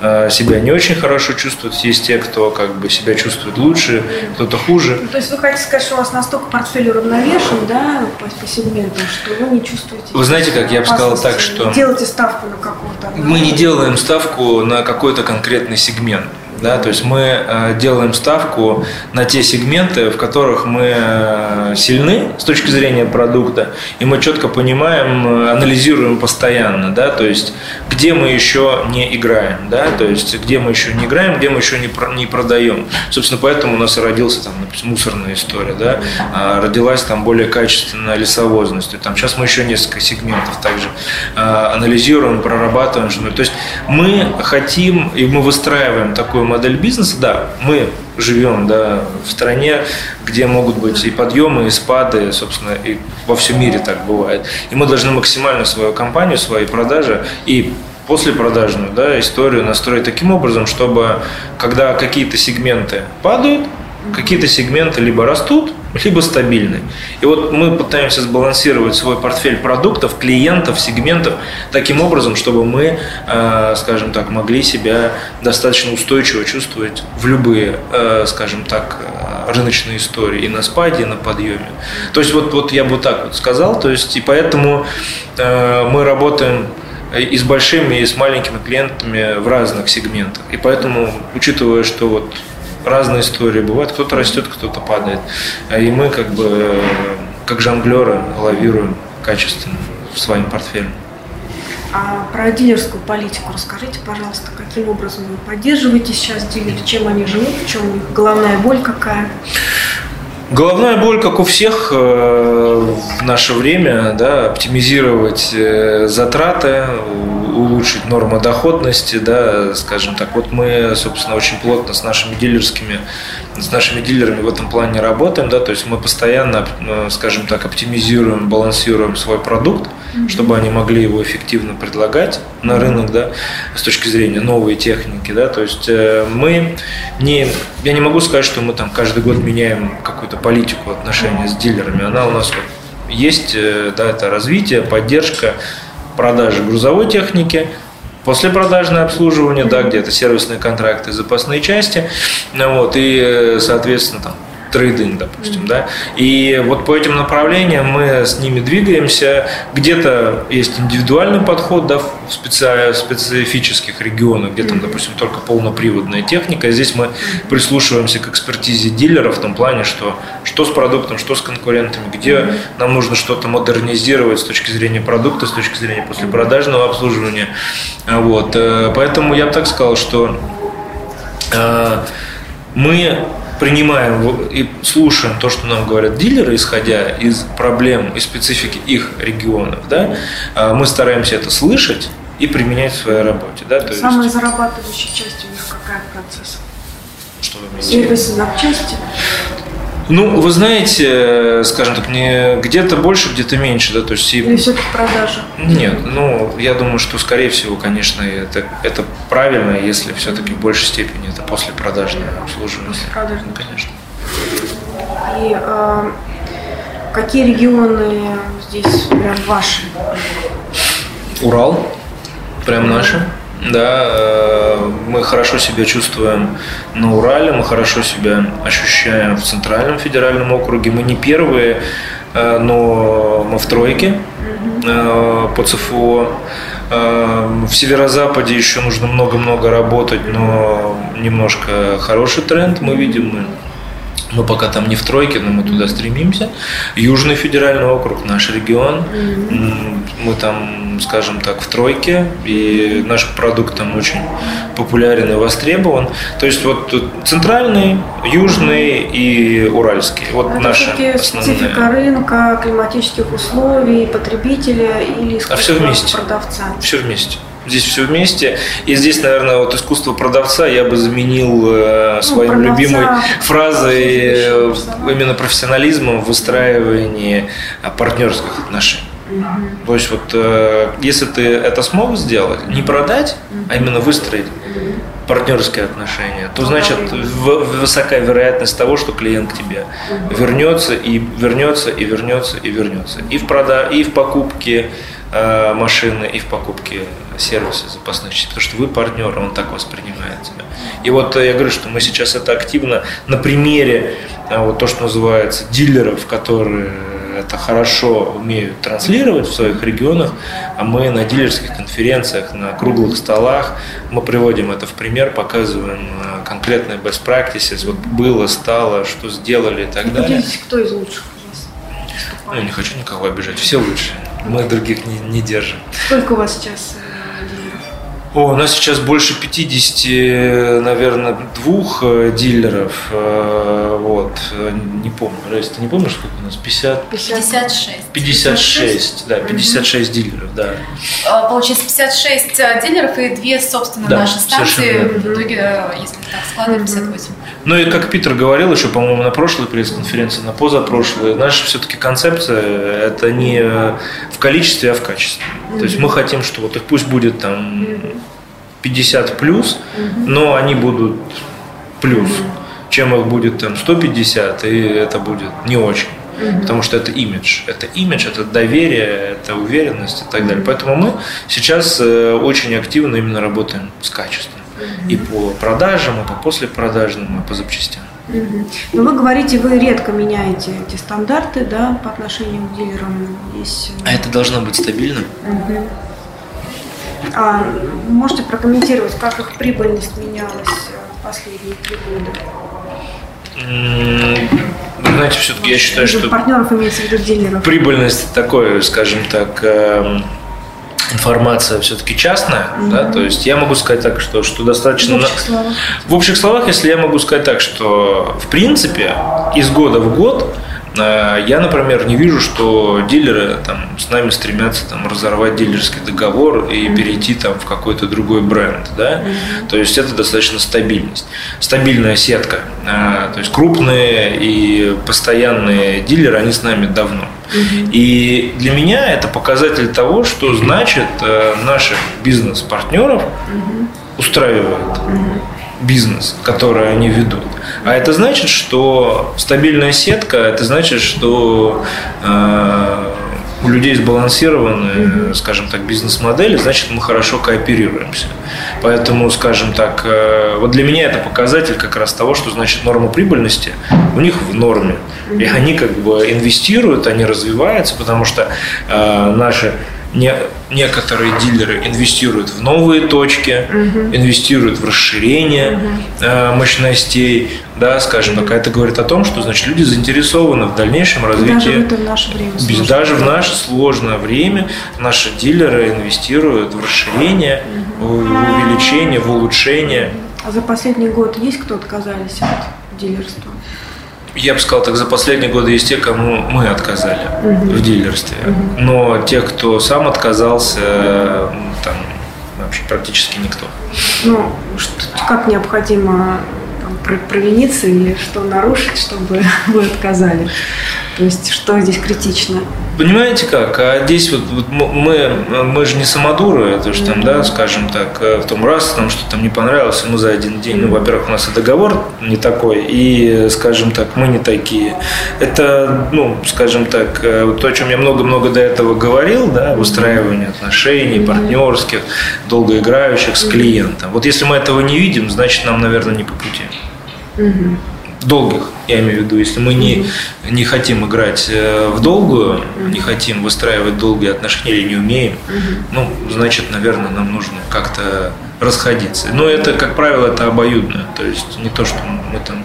э, себя не очень хорошо чувствует, есть те, кто как бы себя чувствует лучше, кто-то хуже. Ну, то есть вы хотите сказать, что у вас настолько портфель уравновешен, да, по, по сегментам, что вы не чувствуете? Вы знаете, как я бы сказал так, что... Делайте ставку на какого-то... Мы не делаем ставку на какой-то конкретный сегмент. Да, то есть мы э, делаем ставку на те сегменты, в которых мы э, сильны с точки зрения продукта, и мы четко понимаем, э, анализируем постоянно, да, то есть где мы еще не играем, да, то есть где мы еще не играем, где мы еще не, про, не продаем. Собственно, поэтому у нас и родился там, например, мусорная история, да, а родилась там более качественная лесовозность. Там сейчас мы еще несколько сегментов также анализируем, прорабатываем. То есть мы хотим и мы выстраиваем такую модель бизнеса, да, мы живем да, в стране, где могут быть и подъемы, и спады, собственно, и во всем мире так бывает. И мы должны максимально свою компанию, свои продажи и после послепродажную да, историю настроить таким образом, чтобы когда какие-то сегменты падают, какие-то сегменты либо растут, либо стабильны. И вот мы пытаемся сбалансировать свой портфель продуктов, клиентов, сегментов таким образом, чтобы мы, э, скажем так, могли себя достаточно устойчиво чувствовать в любые, э, скажем так, э, рыночные истории и на спаде, и на подъеме. То есть вот, вот я бы так вот сказал, то есть и поэтому мы работаем и с большими, и с маленькими клиентами в разных сегментах. И поэтому, учитывая, что вот разные истории бывают. Кто-то растет, кто-то падает. И мы как бы как жонглеры лавируем качественно в своем портфеле. А про дилерскую политику расскажите, пожалуйста, каким образом вы поддерживаете сейчас дилеров, чем они живут, в чем у них головная боль какая? Головная боль, как у всех э, в наше время, да, оптимизировать э, затраты, улучшить нормы доходности, да, скажем так. Вот мы, собственно, очень плотно с нашими дилерскими, с нашими дилерами в этом плане работаем, да, то есть мы постоянно, э, скажем так, оптимизируем, балансируем свой продукт, чтобы они могли его эффективно предлагать на рынок, да, с точки зрения новой техники, да, то есть мы не, я не могу сказать, что мы там каждый год меняем какую-то политику отношения с дилерами, она у нас есть, э, да, это развитие, поддержка, продажи грузовой техники, послепродажное обслуживание, да, где-то сервисные контракты, запасные части, вот, и, соответственно, там, трейдинг, допустим, да. И вот по этим направлениям мы с ними двигаемся. Где-то есть индивидуальный подход, да, в специ... специфических регионах, где там, допустим, только полноприводная техника. Здесь мы прислушиваемся к экспертизе дилеров в том плане, что что с продуктом, что с конкурентами, где нам нужно что-то модернизировать с точки зрения продукта, с точки зрения послепродажного обслуживания. Вот. Э, поэтому я бы так сказал, что э, мы принимаем и слушаем то, что нам говорят дилеры, исходя из проблем и специфики их регионов, да, а мы стараемся это слышать и применять в своей работе. Да, то Самая есть... зарабатывающая часть у них какая процесс? Что вы имеете? Сервисы запчасти. Ну, вы знаете, скажем так, не где-то больше, где-то меньше, да, то есть... Или все-таки продажи? Нет, ну, я думаю, что, скорее всего, конечно, это, это правильно, если все-таки в большей степени это после продажное обслуживание. После продажное. Конечно. И э, какие регионы здесь прям ваши? Урал, прям наши. Да, э, мы хорошо себя чувствуем на Урале, мы хорошо себя ощущаем в Центральном федеральном округе. Мы не первые, э, но мы в тройке э, по ЦФО. В северо-западе еще нужно много-много работать, но немножко хороший тренд мы видим. Мы мы пока там не в тройке, но мы туда стремимся. Южный федеральный округ, наш регион. Мы там, скажем так, в тройке, и наш продукт там очень популярен и востребован. То есть вот центральный, южный и уральский. Вот Это наши основные. специфика рынка, климатических условий, потребителя или а все вместе. продавца? Все вместе здесь все вместе. И здесь, наверное, вот искусство продавца я бы заменил э, своим ну, любимой фразой э, именно профессионализмом в выстраивании э, партнерских отношений. Угу. То есть вот э, если ты это смог сделать, не продать, угу. а именно выстроить угу. партнерские отношения, то значит в, высокая вероятность того, что клиент к тебе вернется и вернется и вернется и вернется и в прода и в покупке машины и в покупке сервиса запасных частей, потому что вы партнер, он так воспринимает тебя. И вот я говорю, что мы сейчас это активно на примере а, вот то, что называется дилеров, которые это хорошо умеют транслировать в своих регионах, а мы на дилерских конференциях, на круглых столах, мы приводим это в пример, показываем конкретные best practices, вот было, стало, что сделали и так далее. Кто из лучших? Ну, я не хочу никого обижать, все лучшие. Мы других не, не держим. Сколько у вас сейчас о, у нас сейчас больше 50, наверное, двух э, дилеров. Э, вот. Не помню. Рейс, ты не помнишь, сколько у нас? 50? 56. 56, да, 56 угу. дилеров, да. А, получается, 56 э, дилеров и две, собственно, да, наши станции. В итоге, если так складывать, 58. Ну и как Питер говорил еще, по-моему, на прошлой пресс-конференции, на позапрошлой, наша все-таки концепция это не в количестве, а в качестве. То есть мы хотим, что вот их пусть будет там 50 плюс, но они будут плюс, чем их будет там 150, и это будет не очень. Потому что это имидж. Это имидж, это доверие, это уверенность и так далее. Поэтому мы сейчас э, очень активно именно работаем с качеством. И по продажам, и по послепродажным, и по запчастям. Но вы говорите, вы редко меняете эти стандарты да, по отношению к дилерам. Есть... Э, а это должно быть стабильно? Угу. А можете прокомментировать, как их прибыльность менялась в последние три года? Знаете, все-таки я считаю, что партнеров имеется в виду дилеров. Прибыльность такое, скажем так, эм, информация все-таки частная, mm-hmm. да, то есть я могу сказать так, что, что достаточно... В общих, словах. в общих словах, если я могу сказать так, что в принципе из года в год Э, я, например, не вижу, что дилеры там, с нами стремятся там, разорвать дилерский договор и перейти там, в какой-то другой бренд. Да? То есть это достаточно стабильность. Стабильная сетка. Э, то есть крупные и постоянные дилеры, они с нами давно. И для меня это показатель того, что значит э, наших бизнес-партнеров устраивает бизнес, который они ведут. А это значит, что стабильная сетка, это значит, что э, у людей сбалансированные, скажем так, бизнес-модели, значит, мы хорошо кооперируемся. Поэтому, скажем так, э, вот для меня это показатель как раз того, что значит норма прибыльности у них в норме. И они как бы инвестируют, они развиваются, потому что э, наши не, некоторые дилеры инвестируют в новые точки, угу. инвестируют в расширение угу. э, мощностей, да, скажем так, это говорит о том, что значит люди заинтересованы в дальнейшем развитии. Даже в наше время. Без, даже в наше сложное время наши дилеры инвестируют в расширение, угу. в увеличение, в улучшение. А за последний год есть кто отказались от дилерства? Я бы сказал, так за последние годы есть те, кому мы отказали угу. в дилерстве. Угу. Но те, кто сам отказался, там вообще практически никто. Ну, как необходимо там, провиниться или что нарушить, чтобы вы отказали? То есть, что здесь критично? Понимаете как? А здесь вот, вот мы, мы же не самодуры, это же там, да, скажем так, э, в том раз нам что-то не понравилось, мы за один день, ну, во-первых, у нас и договор не такой, и, скажем так, мы не такие. Это, ну, скажем так, э, то, о чем я много-много до этого говорил, да, выстраивание отношений, партнерских, долгоиграющих с клиентом. Вот если мы этого не видим, значит, нам, наверное, не по пути долгих, я имею в виду, если мы не, не хотим играть э, в долгую, не хотим выстраивать долгие отношения или не умеем, ну, значит, наверное, нам нужно как-то расходиться. Но это, как правило, это обоюдно, то есть не то, что мы там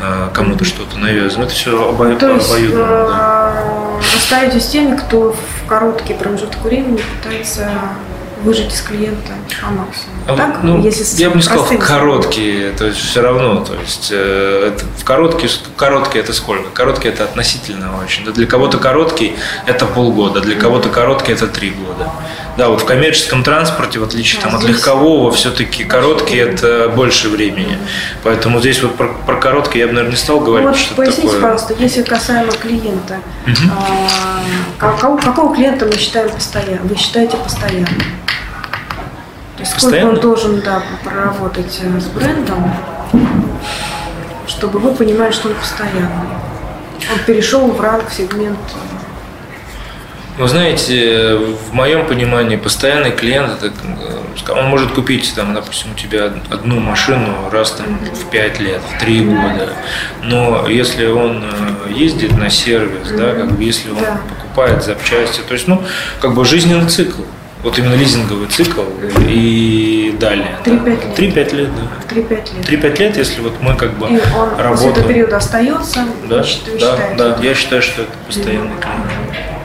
э, кому-то что-то навязываем, это все обо... то есть, обоюдно. Э, да. Остаетесь с теми, кто в короткий промежуток времени пытается выжить из клиента по максимуму. А, так, ну, если я бы не сказал короткие, то есть все равно, то есть э, это, в короткий, короткий это сколько? Короткий это относительно очень. Для кого-то короткий это полгода, для кого-то короткий это три года. Да, вот в коммерческом транспорте, в отличие там, от легкового, все-таки короткий это больше времени. Поэтому здесь вот про, про короткий я бы, наверное, не стал говорить, вот, что поясните, такое. пожалуйста, если касаемо клиента, угу. а, какого, какого клиента мы считаем постоянным? Вы считаете постоянным? То есть сколько он должен да, проработать э, с брендом, чтобы вы понимали, что он постоянный. Он перешел в ранг, в сегмент вы знаете, в моем понимании постоянный клиент, это, э, он может купить, там, допустим, у тебя одну машину раз там, в 5 лет, в 3 года, но если он э, ездит на сервис, да, как бы, если он покупает запчасти, то есть, ну, как бы жизненный цикл. Вот именно лизинговый цикл и далее. 3-5 да. лет. 3-5 лет, да. 3-5 лет. 3-5 лет, если вот мы как бы и он работаем. после этого периода остается? Да, да, да, я считаю, что это постоянный клиент.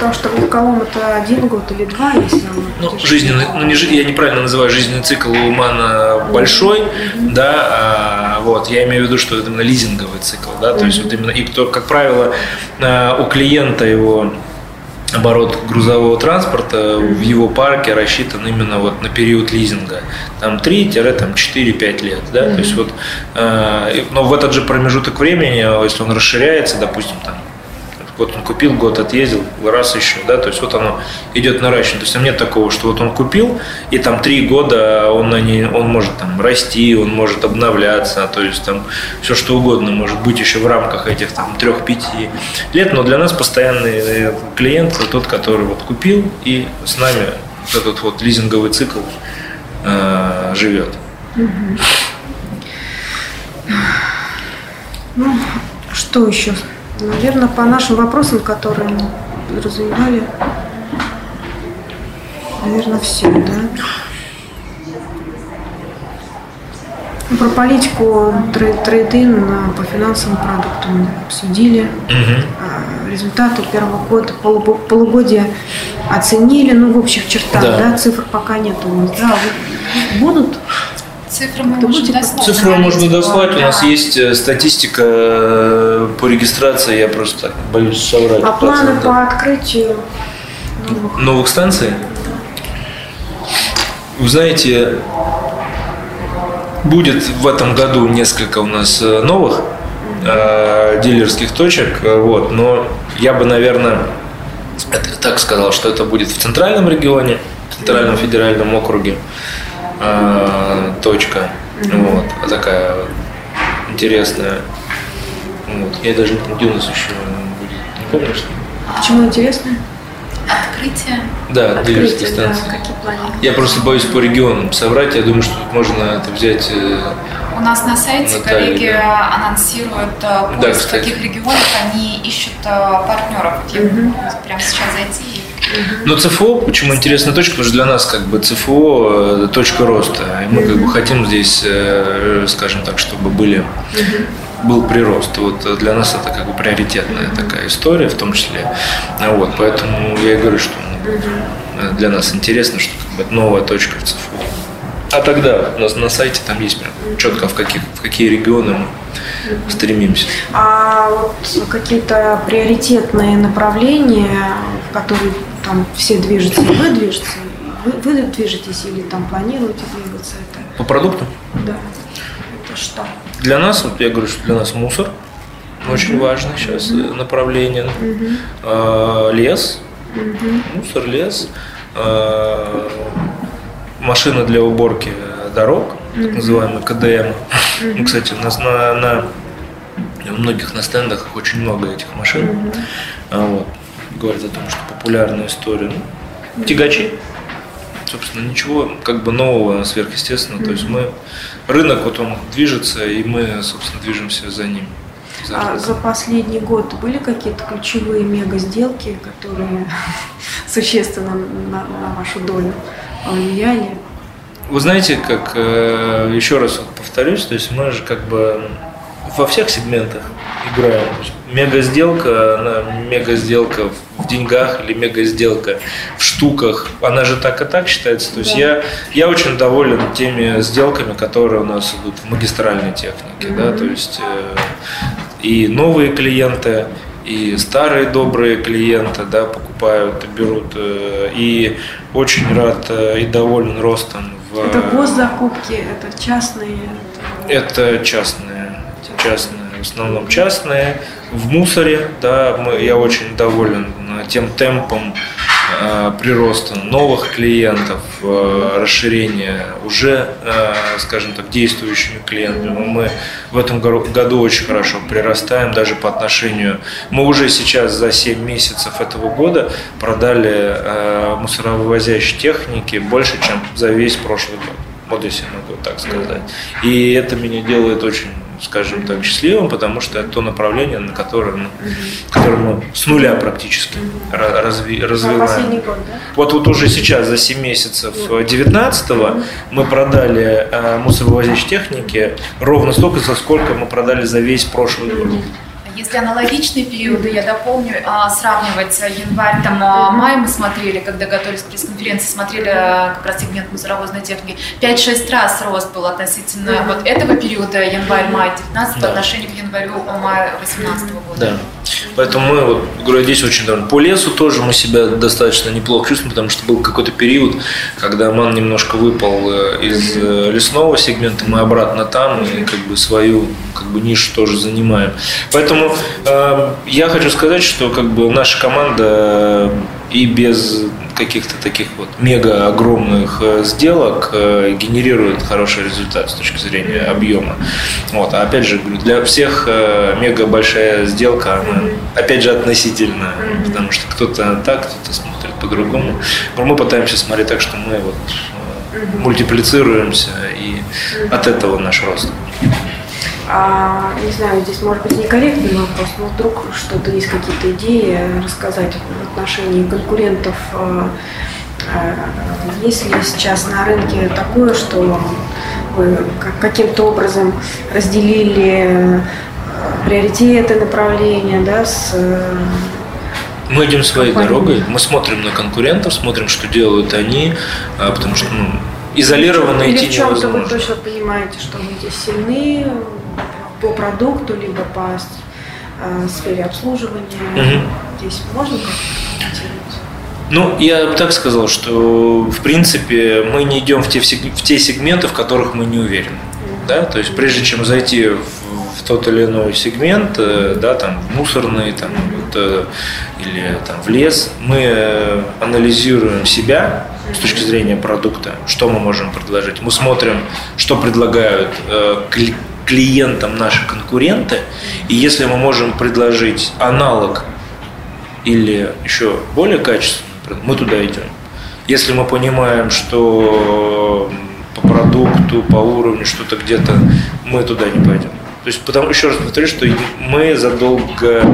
Потому что в легковом это один год или два, если он ну, жизненный, ну не, я неправильно называю жизненный цикл у Умана большой, mm-hmm. да, а, вот, я имею в виду, что это именно лизинговый цикл, да, то mm-hmm. есть вот именно, и кто, как правило, а, у клиента его оборот грузового транспорта в его парке рассчитан именно вот на период лизинга. Там 3-4-5 лет. Да? Mm-hmm. То есть вот, э, но в этот же промежуток времени, если он расширяется, допустим, там, вот он купил, год отъездил, раз еще, да, то есть вот оно идет наращивание. То есть там нет такого, что вот он купил, и там три года он, на ней, он может там расти, он может обновляться, то есть там все что угодно может быть еще в рамках этих там трех-пяти лет, но для нас постоянный э, клиент тот, который вот купил и с нами этот вот лизинговый цикл э, живет. Ну, что еще Наверное, по нашим вопросам, которые мы подразумевали, наверное, все, да? Ну, про политику трейдин по финансовым продуктам обсудили. Угу. Результаты первого года, полугодия оценили, ну, в общих чертах, да, да цифр пока нет у нас. Да, будут Цифры мы можем дослать. Цифры можно дослать. У нас есть э, статистика э, по регистрации, я просто так боюсь соврать. А планы по открытию новых, новых станций? Вы знаете, будет в этом году несколько у нас э, новых э, дилерских точек, вот, но я бы, наверное, так сказал, что это будет в центральном регионе, в центральном федеральном округе э, точка. Mm-hmm. Вот, такая интересная. Вот. Я даже не помню, где у нас еще будет. Не помню, что. Почему интересно? Открытие. Да, дилерские станции. Да, какие планы? Я просто боюсь по регионам соврать. Я думаю, что тут можно это взять. Э, у нас на сайте Наталья, коллеги да. анонсируют э, поиск, да, в каких регионах они ищут э, партнеров. Вот я угу. прямо сейчас зайти и но ЦФО, почему интересная точка, потому что для нас как бы ЦФО э, точка роста. И мы как бы хотим здесь, э, скажем так, чтобы были был прирост. Вот для нас это как бы приоритетная такая история в том числе. Вот, поэтому я и говорю, что ну, для нас интересно, что как бы новая точка в ЦФО. А тогда у нас на сайте там есть прям четко в каких в какие регионы мы стремимся. А вот какие-то приоритетные направления, в которые там все движутся, вы движетесь, вы, вы движетесь или там планируете двигаться? Это... По продукту? Да. Это что? Для нас, вот я говорю, что для нас мусор очень mm важно сейчас mm направление. mm А, лес, mm мусор, лес, а, машины для уборки дорог, mm так называемые КДМ. mm Ну, кстати, у нас на, на многих на стендах очень много этих машин. mm А, вот. Говорят о том, что популярная история. Ну, тягачи собственно, ничего как бы нового, сверхъестественного. Mm-hmm. То есть мы, рынок вот он движется, и мы, собственно, движемся за ним. За, а за последний год были какие-то ключевые мега сделки, которые существенно на, на вашу долю повлияли? Вы знаете, как э, еще раз повторюсь, то есть мы же как бы во всех сегментах играем. Мега сделка, она мега сделка в деньгах или мега сделка в штуках, она же так и так считается. То есть да. я, я очень доволен теми сделками, которые у нас идут в магистральной технике. Mm-hmm. Да, то есть э, и новые клиенты, и старые добрые клиенты да, покупают и берут. Э, и очень рад э, и доволен ростом. В... Это госзакупки, это частные? Это частные, частные в основном частные, в мусоре, да, мы, я очень доволен э, тем темпом э, прироста новых клиентов, э, расширения уже, э, скажем так, действующими клиентами. Мы в этом году очень хорошо прирастаем даже по отношению. Мы уже сейчас за 7 месяцев этого года продали э, мусоровывозящей техники больше, чем за весь прошлый год. Вот если могу так сказать. И это меня делает очень скажем так, счастливым, потому что это то направление, на которое, ну, которое мы с нуля практически разви, развиваем. Год, да? Вот, вот уже сейчас, за 7 месяцев 19 мы продали э, мусоровозящей техники ровно столько, за сколько мы продали за весь прошлый год. Если аналогичные периоды, я дополню, а, сравнивать январь, там, а, май мы смотрели, когда готовились к пресс-конференции, смотрели а, как раз сегмент мусоровозной техники, 5-6 раз рост был относительно mm-hmm. вот этого периода, январь-май 19 да. по отношению к январю-маю 18 года. Да. Поэтому мы, вот, говорю, здесь очень довольны. По лесу тоже мы себя достаточно неплохо чувствуем, потому что был какой-то период, когда МАН немножко выпал э, из э, лесного сегмента, мы обратно там и как бы свою как бы нишу тоже занимаем. Поэтому э, я хочу сказать, что как бы наша команда э, и без каких-то таких вот мега огромных э, сделок э, генерирует хороший результат с точки зрения объема. Вот. А опять же, для всех мега большая сделка, она опять же относительно, потому что кто-то так, кто-то смотрит по-другому. Но мы пытаемся смотреть так, что мы вот мультиплицируемся, и от этого наш рост. А, не знаю, здесь может быть некорректный вопрос, но вдруг что-то есть какие-то идеи рассказать в отношении конкурентов. А, а, есть ли сейчас на рынке такое, что вы каким-то образом разделили приоритеты, направления, да, с мы идем своей дорогой, мы смотрим на конкурентов, смотрим, что делают они, потому что ну, изолированно Или идти в чем-то вы точно понимаете, что вы здесь сильны, по продукту, либо по э, сфере обслуживания. Угу. Здесь можно как-то Ну, я бы так сказал, что в принципе мы не идем в те, в те сегменты, в которых мы не уверены. Да? То есть прежде чем зайти в, в тот или иной сегмент, э, да, там, в мусорный там, вот, э, или там, в лес, мы анализируем себя с точки зрения продукта, что мы можем предложить. Мы смотрим, что предлагают клиентам наши конкуренты, и если мы можем предложить аналог или еще более качественный, мы туда идем. Если мы понимаем, что по продукту, по уровню что-то где-то, мы туда не пойдем. То есть, потому, еще раз повторю, что мы за долго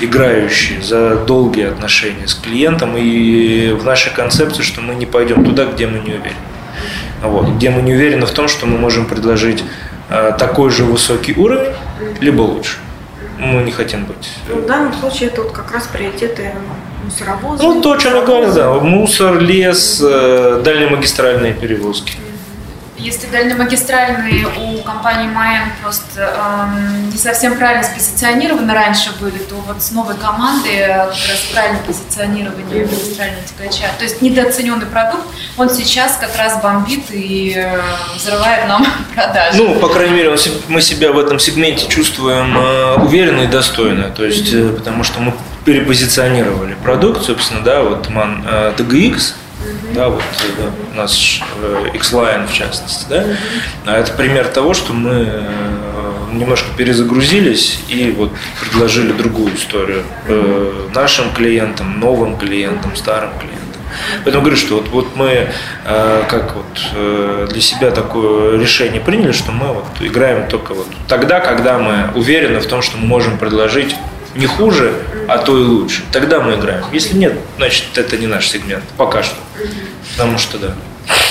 играющие, за долгие отношения с клиентом, и в нашей концепции, что мы не пойдем туда, где мы не уверены. Вот, где мы не уверены в том, что мы можем предложить такой же высокий уровень, либо лучше. Мы не хотим быть. Ну, в данном случае это вот как раз приоритеты мусоровоза. Ну, то, о чем я говорил, да. Мусор, лес, э, дальнемагистральные перевозки. Если дальнемагистральные у компании Майен просто эм, не совсем правильно спозиционированы раньше были, то вот с новой командой как раз правильное позиционирование магистрального тягача. То есть недооцененный продукт, он сейчас как раз бомбит и э, взрывает нам продажи. Ну, по крайней мере, мы себя в этом сегменте чувствуем э, уверенно и достойно. То есть, э, потому что мы перепозиционировали продукт, собственно, да, вот MAN э, TGX, да, вот да, у нас э, X-Line в частности, да, а это пример того, что мы э, немножко перезагрузились и вот предложили другую историю э, нашим клиентам, новым клиентам, старым клиентам. Поэтому говорю, что вот, вот мы э, как вот э, для себя такое решение приняли, что мы вот играем только вот тогда, когда мы уверены в том, что мы можем предложить не хуже, а то и лучше. Тогда мы играем. Если нет, значит это не наш сегмент. Пока что. Потому что да.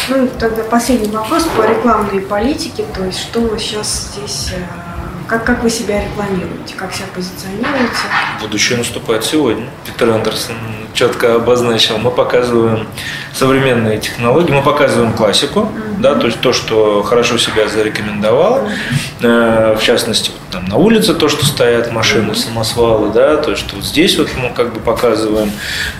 Ну, тогда последний вопрос по рекламной политике. То есть, что сейчас здесь э, как, как вы себя рекламируете, как себя позиционируете? Будущее наступает сегодня. Питер Андерсон четко обозначил. Мы показываем современные технологии, мы показываем классику, mm-hmm. да, то есть то, что хорошо себя зарекомендовало. Mm-hmm. в частности, вот, там на улице то, что стоят машины, mm-hmm. самосвалы, да, то, что вот здесь вот мы как бы показываем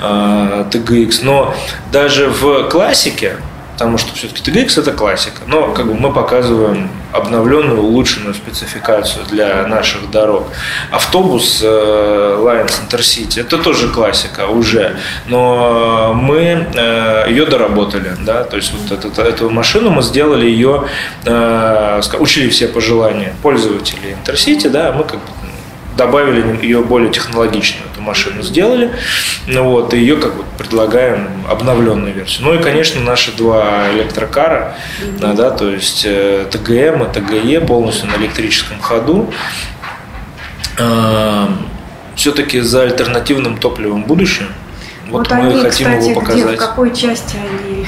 э, TGX. Но даже в классике потому что все-таки TGX это классика. Но как бы мы показываем обновленную, улучшенную спецификацию для наших дорог. Автобус э, Lions Intercity это тоже классика уже, но мы э, ее доработали, да, то есть вот эту, эту машину мы сделали ее, э, учили все пожелания пользователей Intercity, да, мы как бы добавили ее более технологичную, эту машину сделали, ну вот, и ее как бы предлагаем обновленную версию. Ну и, конечно, наши два электрокара, mm-hmm. да, то есть э, ТГМ и ТГЕ полностью на электрическом ходу. Э, все-таки за альтернативным топливом будущее. Вот, вот мы они, хотим кстати, его показать. Где, в какой части они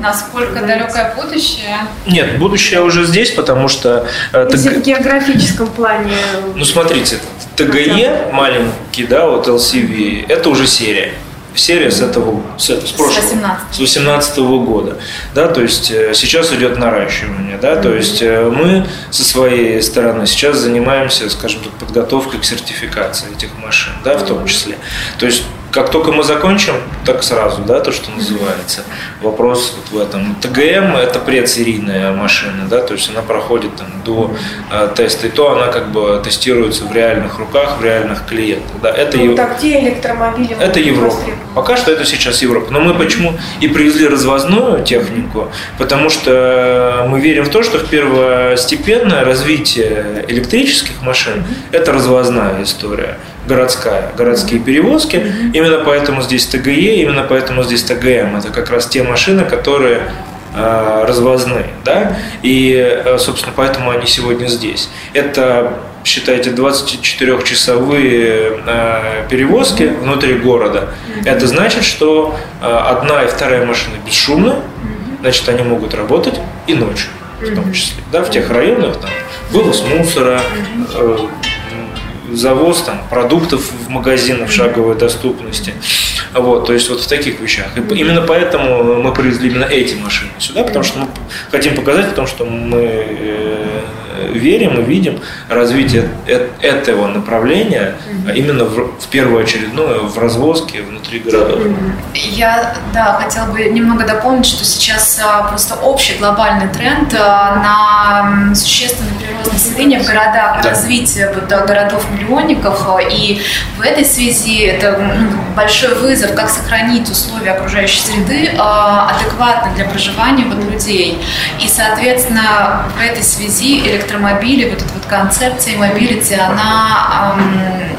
Насколько далекое будущее? Нет, будущее уже здесь, потому что... Э, Если ТГ... в географическом плане... Ну, смотрите, ТГЕ маленький, да, вот LCV, это уже серия. Серия с этого с, с прошлого, с 18 -го года, да, то есть э, сейчас идет наращивание, да, то есть э, мы со своей стороны сейчас занимаемся, скажем так, подготовкой к сертификации этих машин, да, в том числе, то есть как только мы закончим, так сразу, да, то, что называется. Вопрос вот в этом. ТГМ – это предсерийная машина, да, то есть она проходит там, до э, теста, и то она как бы тестируется в реальных руках, в реальных клиентах. Да. Это ну, ев... так где электромобили? Это Европа. Пока что это сейчас Европа. Но мы почему и привезли развозную технику? Потому что мы верим в то, что в первостепенное развитие электрических машин – это развозная история городская, городские перевозки. Mm-hmm. Именно поэтому здесь ТГЕ, именно поэтому здесь ТГМ. Это как раз те машины, которые э, развозные, да, и, э, собственно, поэтому они сегодня здесь. Это, считайте, 24-часовые э, перевозки mm-hmm. внутри города. Mm-hmm. Это значит, что э, одна и вторая машина бесшумны, mm-hmm. значит, они могут работать и ночью в том числе, да, в тех районах, там, вывоз мусора, э, завоз там, продуктов в магазинах шаговой доступности. Вот, то есть вот в таких вещах. И именно поэтому мы привезли именно эти машины сюда, потому что мы хотим показать о том, что мы э, верим и видим развитие этого направления mm-hmm. именно в, в первую очередную в развозке внутри городов. Я да, хотела бы немного дополнить, что сейчас а, просто общий глобальный тренд а, на существенное природное население в городах, да. развитие вот, городов-миллионников. И в этой связи это ну, большой вызов, как сохранить условия окружающей среды а, адекватно для проживания вот, людей. И, соответственно, в этой связи электромобили, вот эта вот концепция mobility, она эм,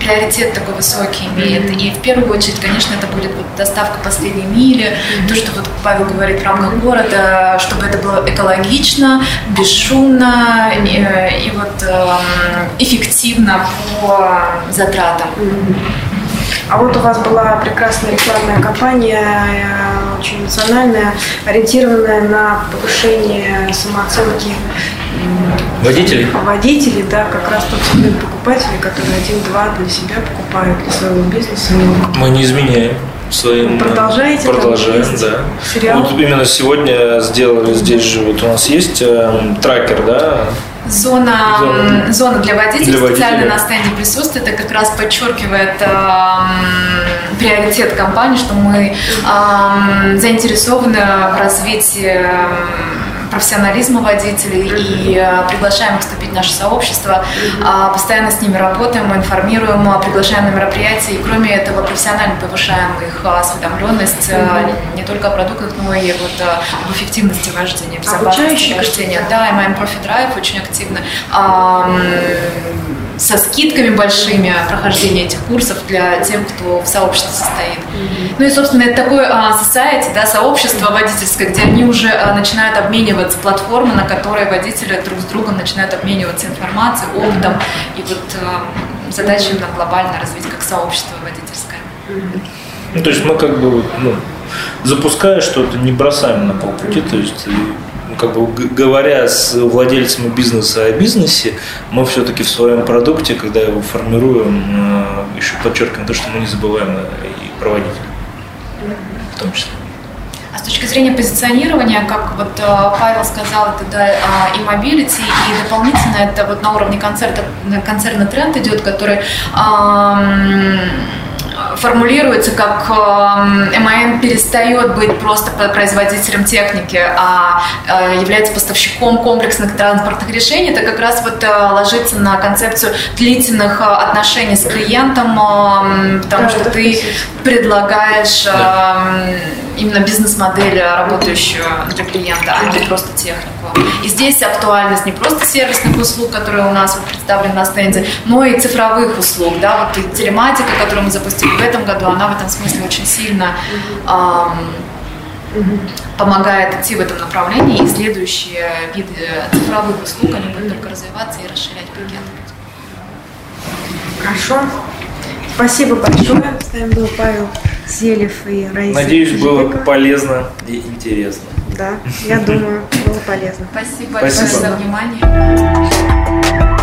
приоритет такой высокий имеет. И в первую очередь, конечно, это будет вот доставка последней мили, mm-hmm. то, что вот Павел говорит в рамках города, чтобы это было экологично, бесшумно и, и вот э, эффективно по затратам. Mm-hmm. А вот у вас была прекрасная рекламная кампания, э, очень эмоциональная, ориентированная на повышение самооценки водителей. Водителей, да, как раз тот сегмент покупателей, который один-два для себя покупают, для своего бизнеса. Мы не изменяем. своим... Продолжаете? Продолжаем, да. Сериал? Вот именно сегодня сделали здесь же, вот у нас есть э, трекер, да, Зона, зона. зона для водителей для специально водителя. на стенде присутствует. Это как раз подчеркивает э, приоритет компании, что мы э, заинтересованы в развитии э, профессионализма водителей и э, приглашаем их вступить в наше сообщество. Э, постоянно с ними работаем, информируем, э, приглашаем на мероприятия. И кроме этого профессионально повышаем их осведомленность э, не только о продуктах, но и вот, об эффективности вождения, безопасности вождения. Да, и моим профи-драйв очень активно. Со скидками большими прохождения этих курсов для тех, кто в сообществе состоит. Mm-hmm. Ну и, собственно, это такое а, society, да, сообщество водительское, где они уже а, начинают обмениваться, платформы, на которые водители друг с другом начинают обмениваться информацией, опытом. И вот а, задача именно глобально развить как сообщество водительское. Mm-hmm. Ну, то есть мы как бы ну, запуская что-то, не бросаем на полпути, то есть как бы говоря с владельцами бизнеса о бизнесе, мы все-таки в своем продукте, когда его формируем, э, еще подчеркиваем то, что мы не забываем и проводить в том числе. А с точки зрения позиционирования, как вот э, Павел сказал, это да, и mobility, и дополнительно это вот на уровне концерта, концерна тренд идет, который формулируется как э, МАН перестает быть просто производителем техники, а э, является поставщиком комплексных транспортных решений, это как раз вот э, ложится на концепцию длительных отношений с клиентом, потому да, что ты предлагаешь да. именно бизнес-модель, работающую для клиента, а не просто технику. И здесь актуальность не просто сервисных услуг, которые у нас представлены на стенде, но и цифровых услуг. Да? Вот и телематика, которую мы запустили в этом году, она в этом смысле очень сильно эм, помогает идти в этом направлении, и следующие виды цифровых услуг, они будут только развиваться и расширять пакет. Хорошо. Спасибо большое. С нами был Павел Селев и Раиса Надеюсь, Жидика. было полезно и интересно. Да, я думаю, полезно. Спасибо, Спасибо. большое за внимание.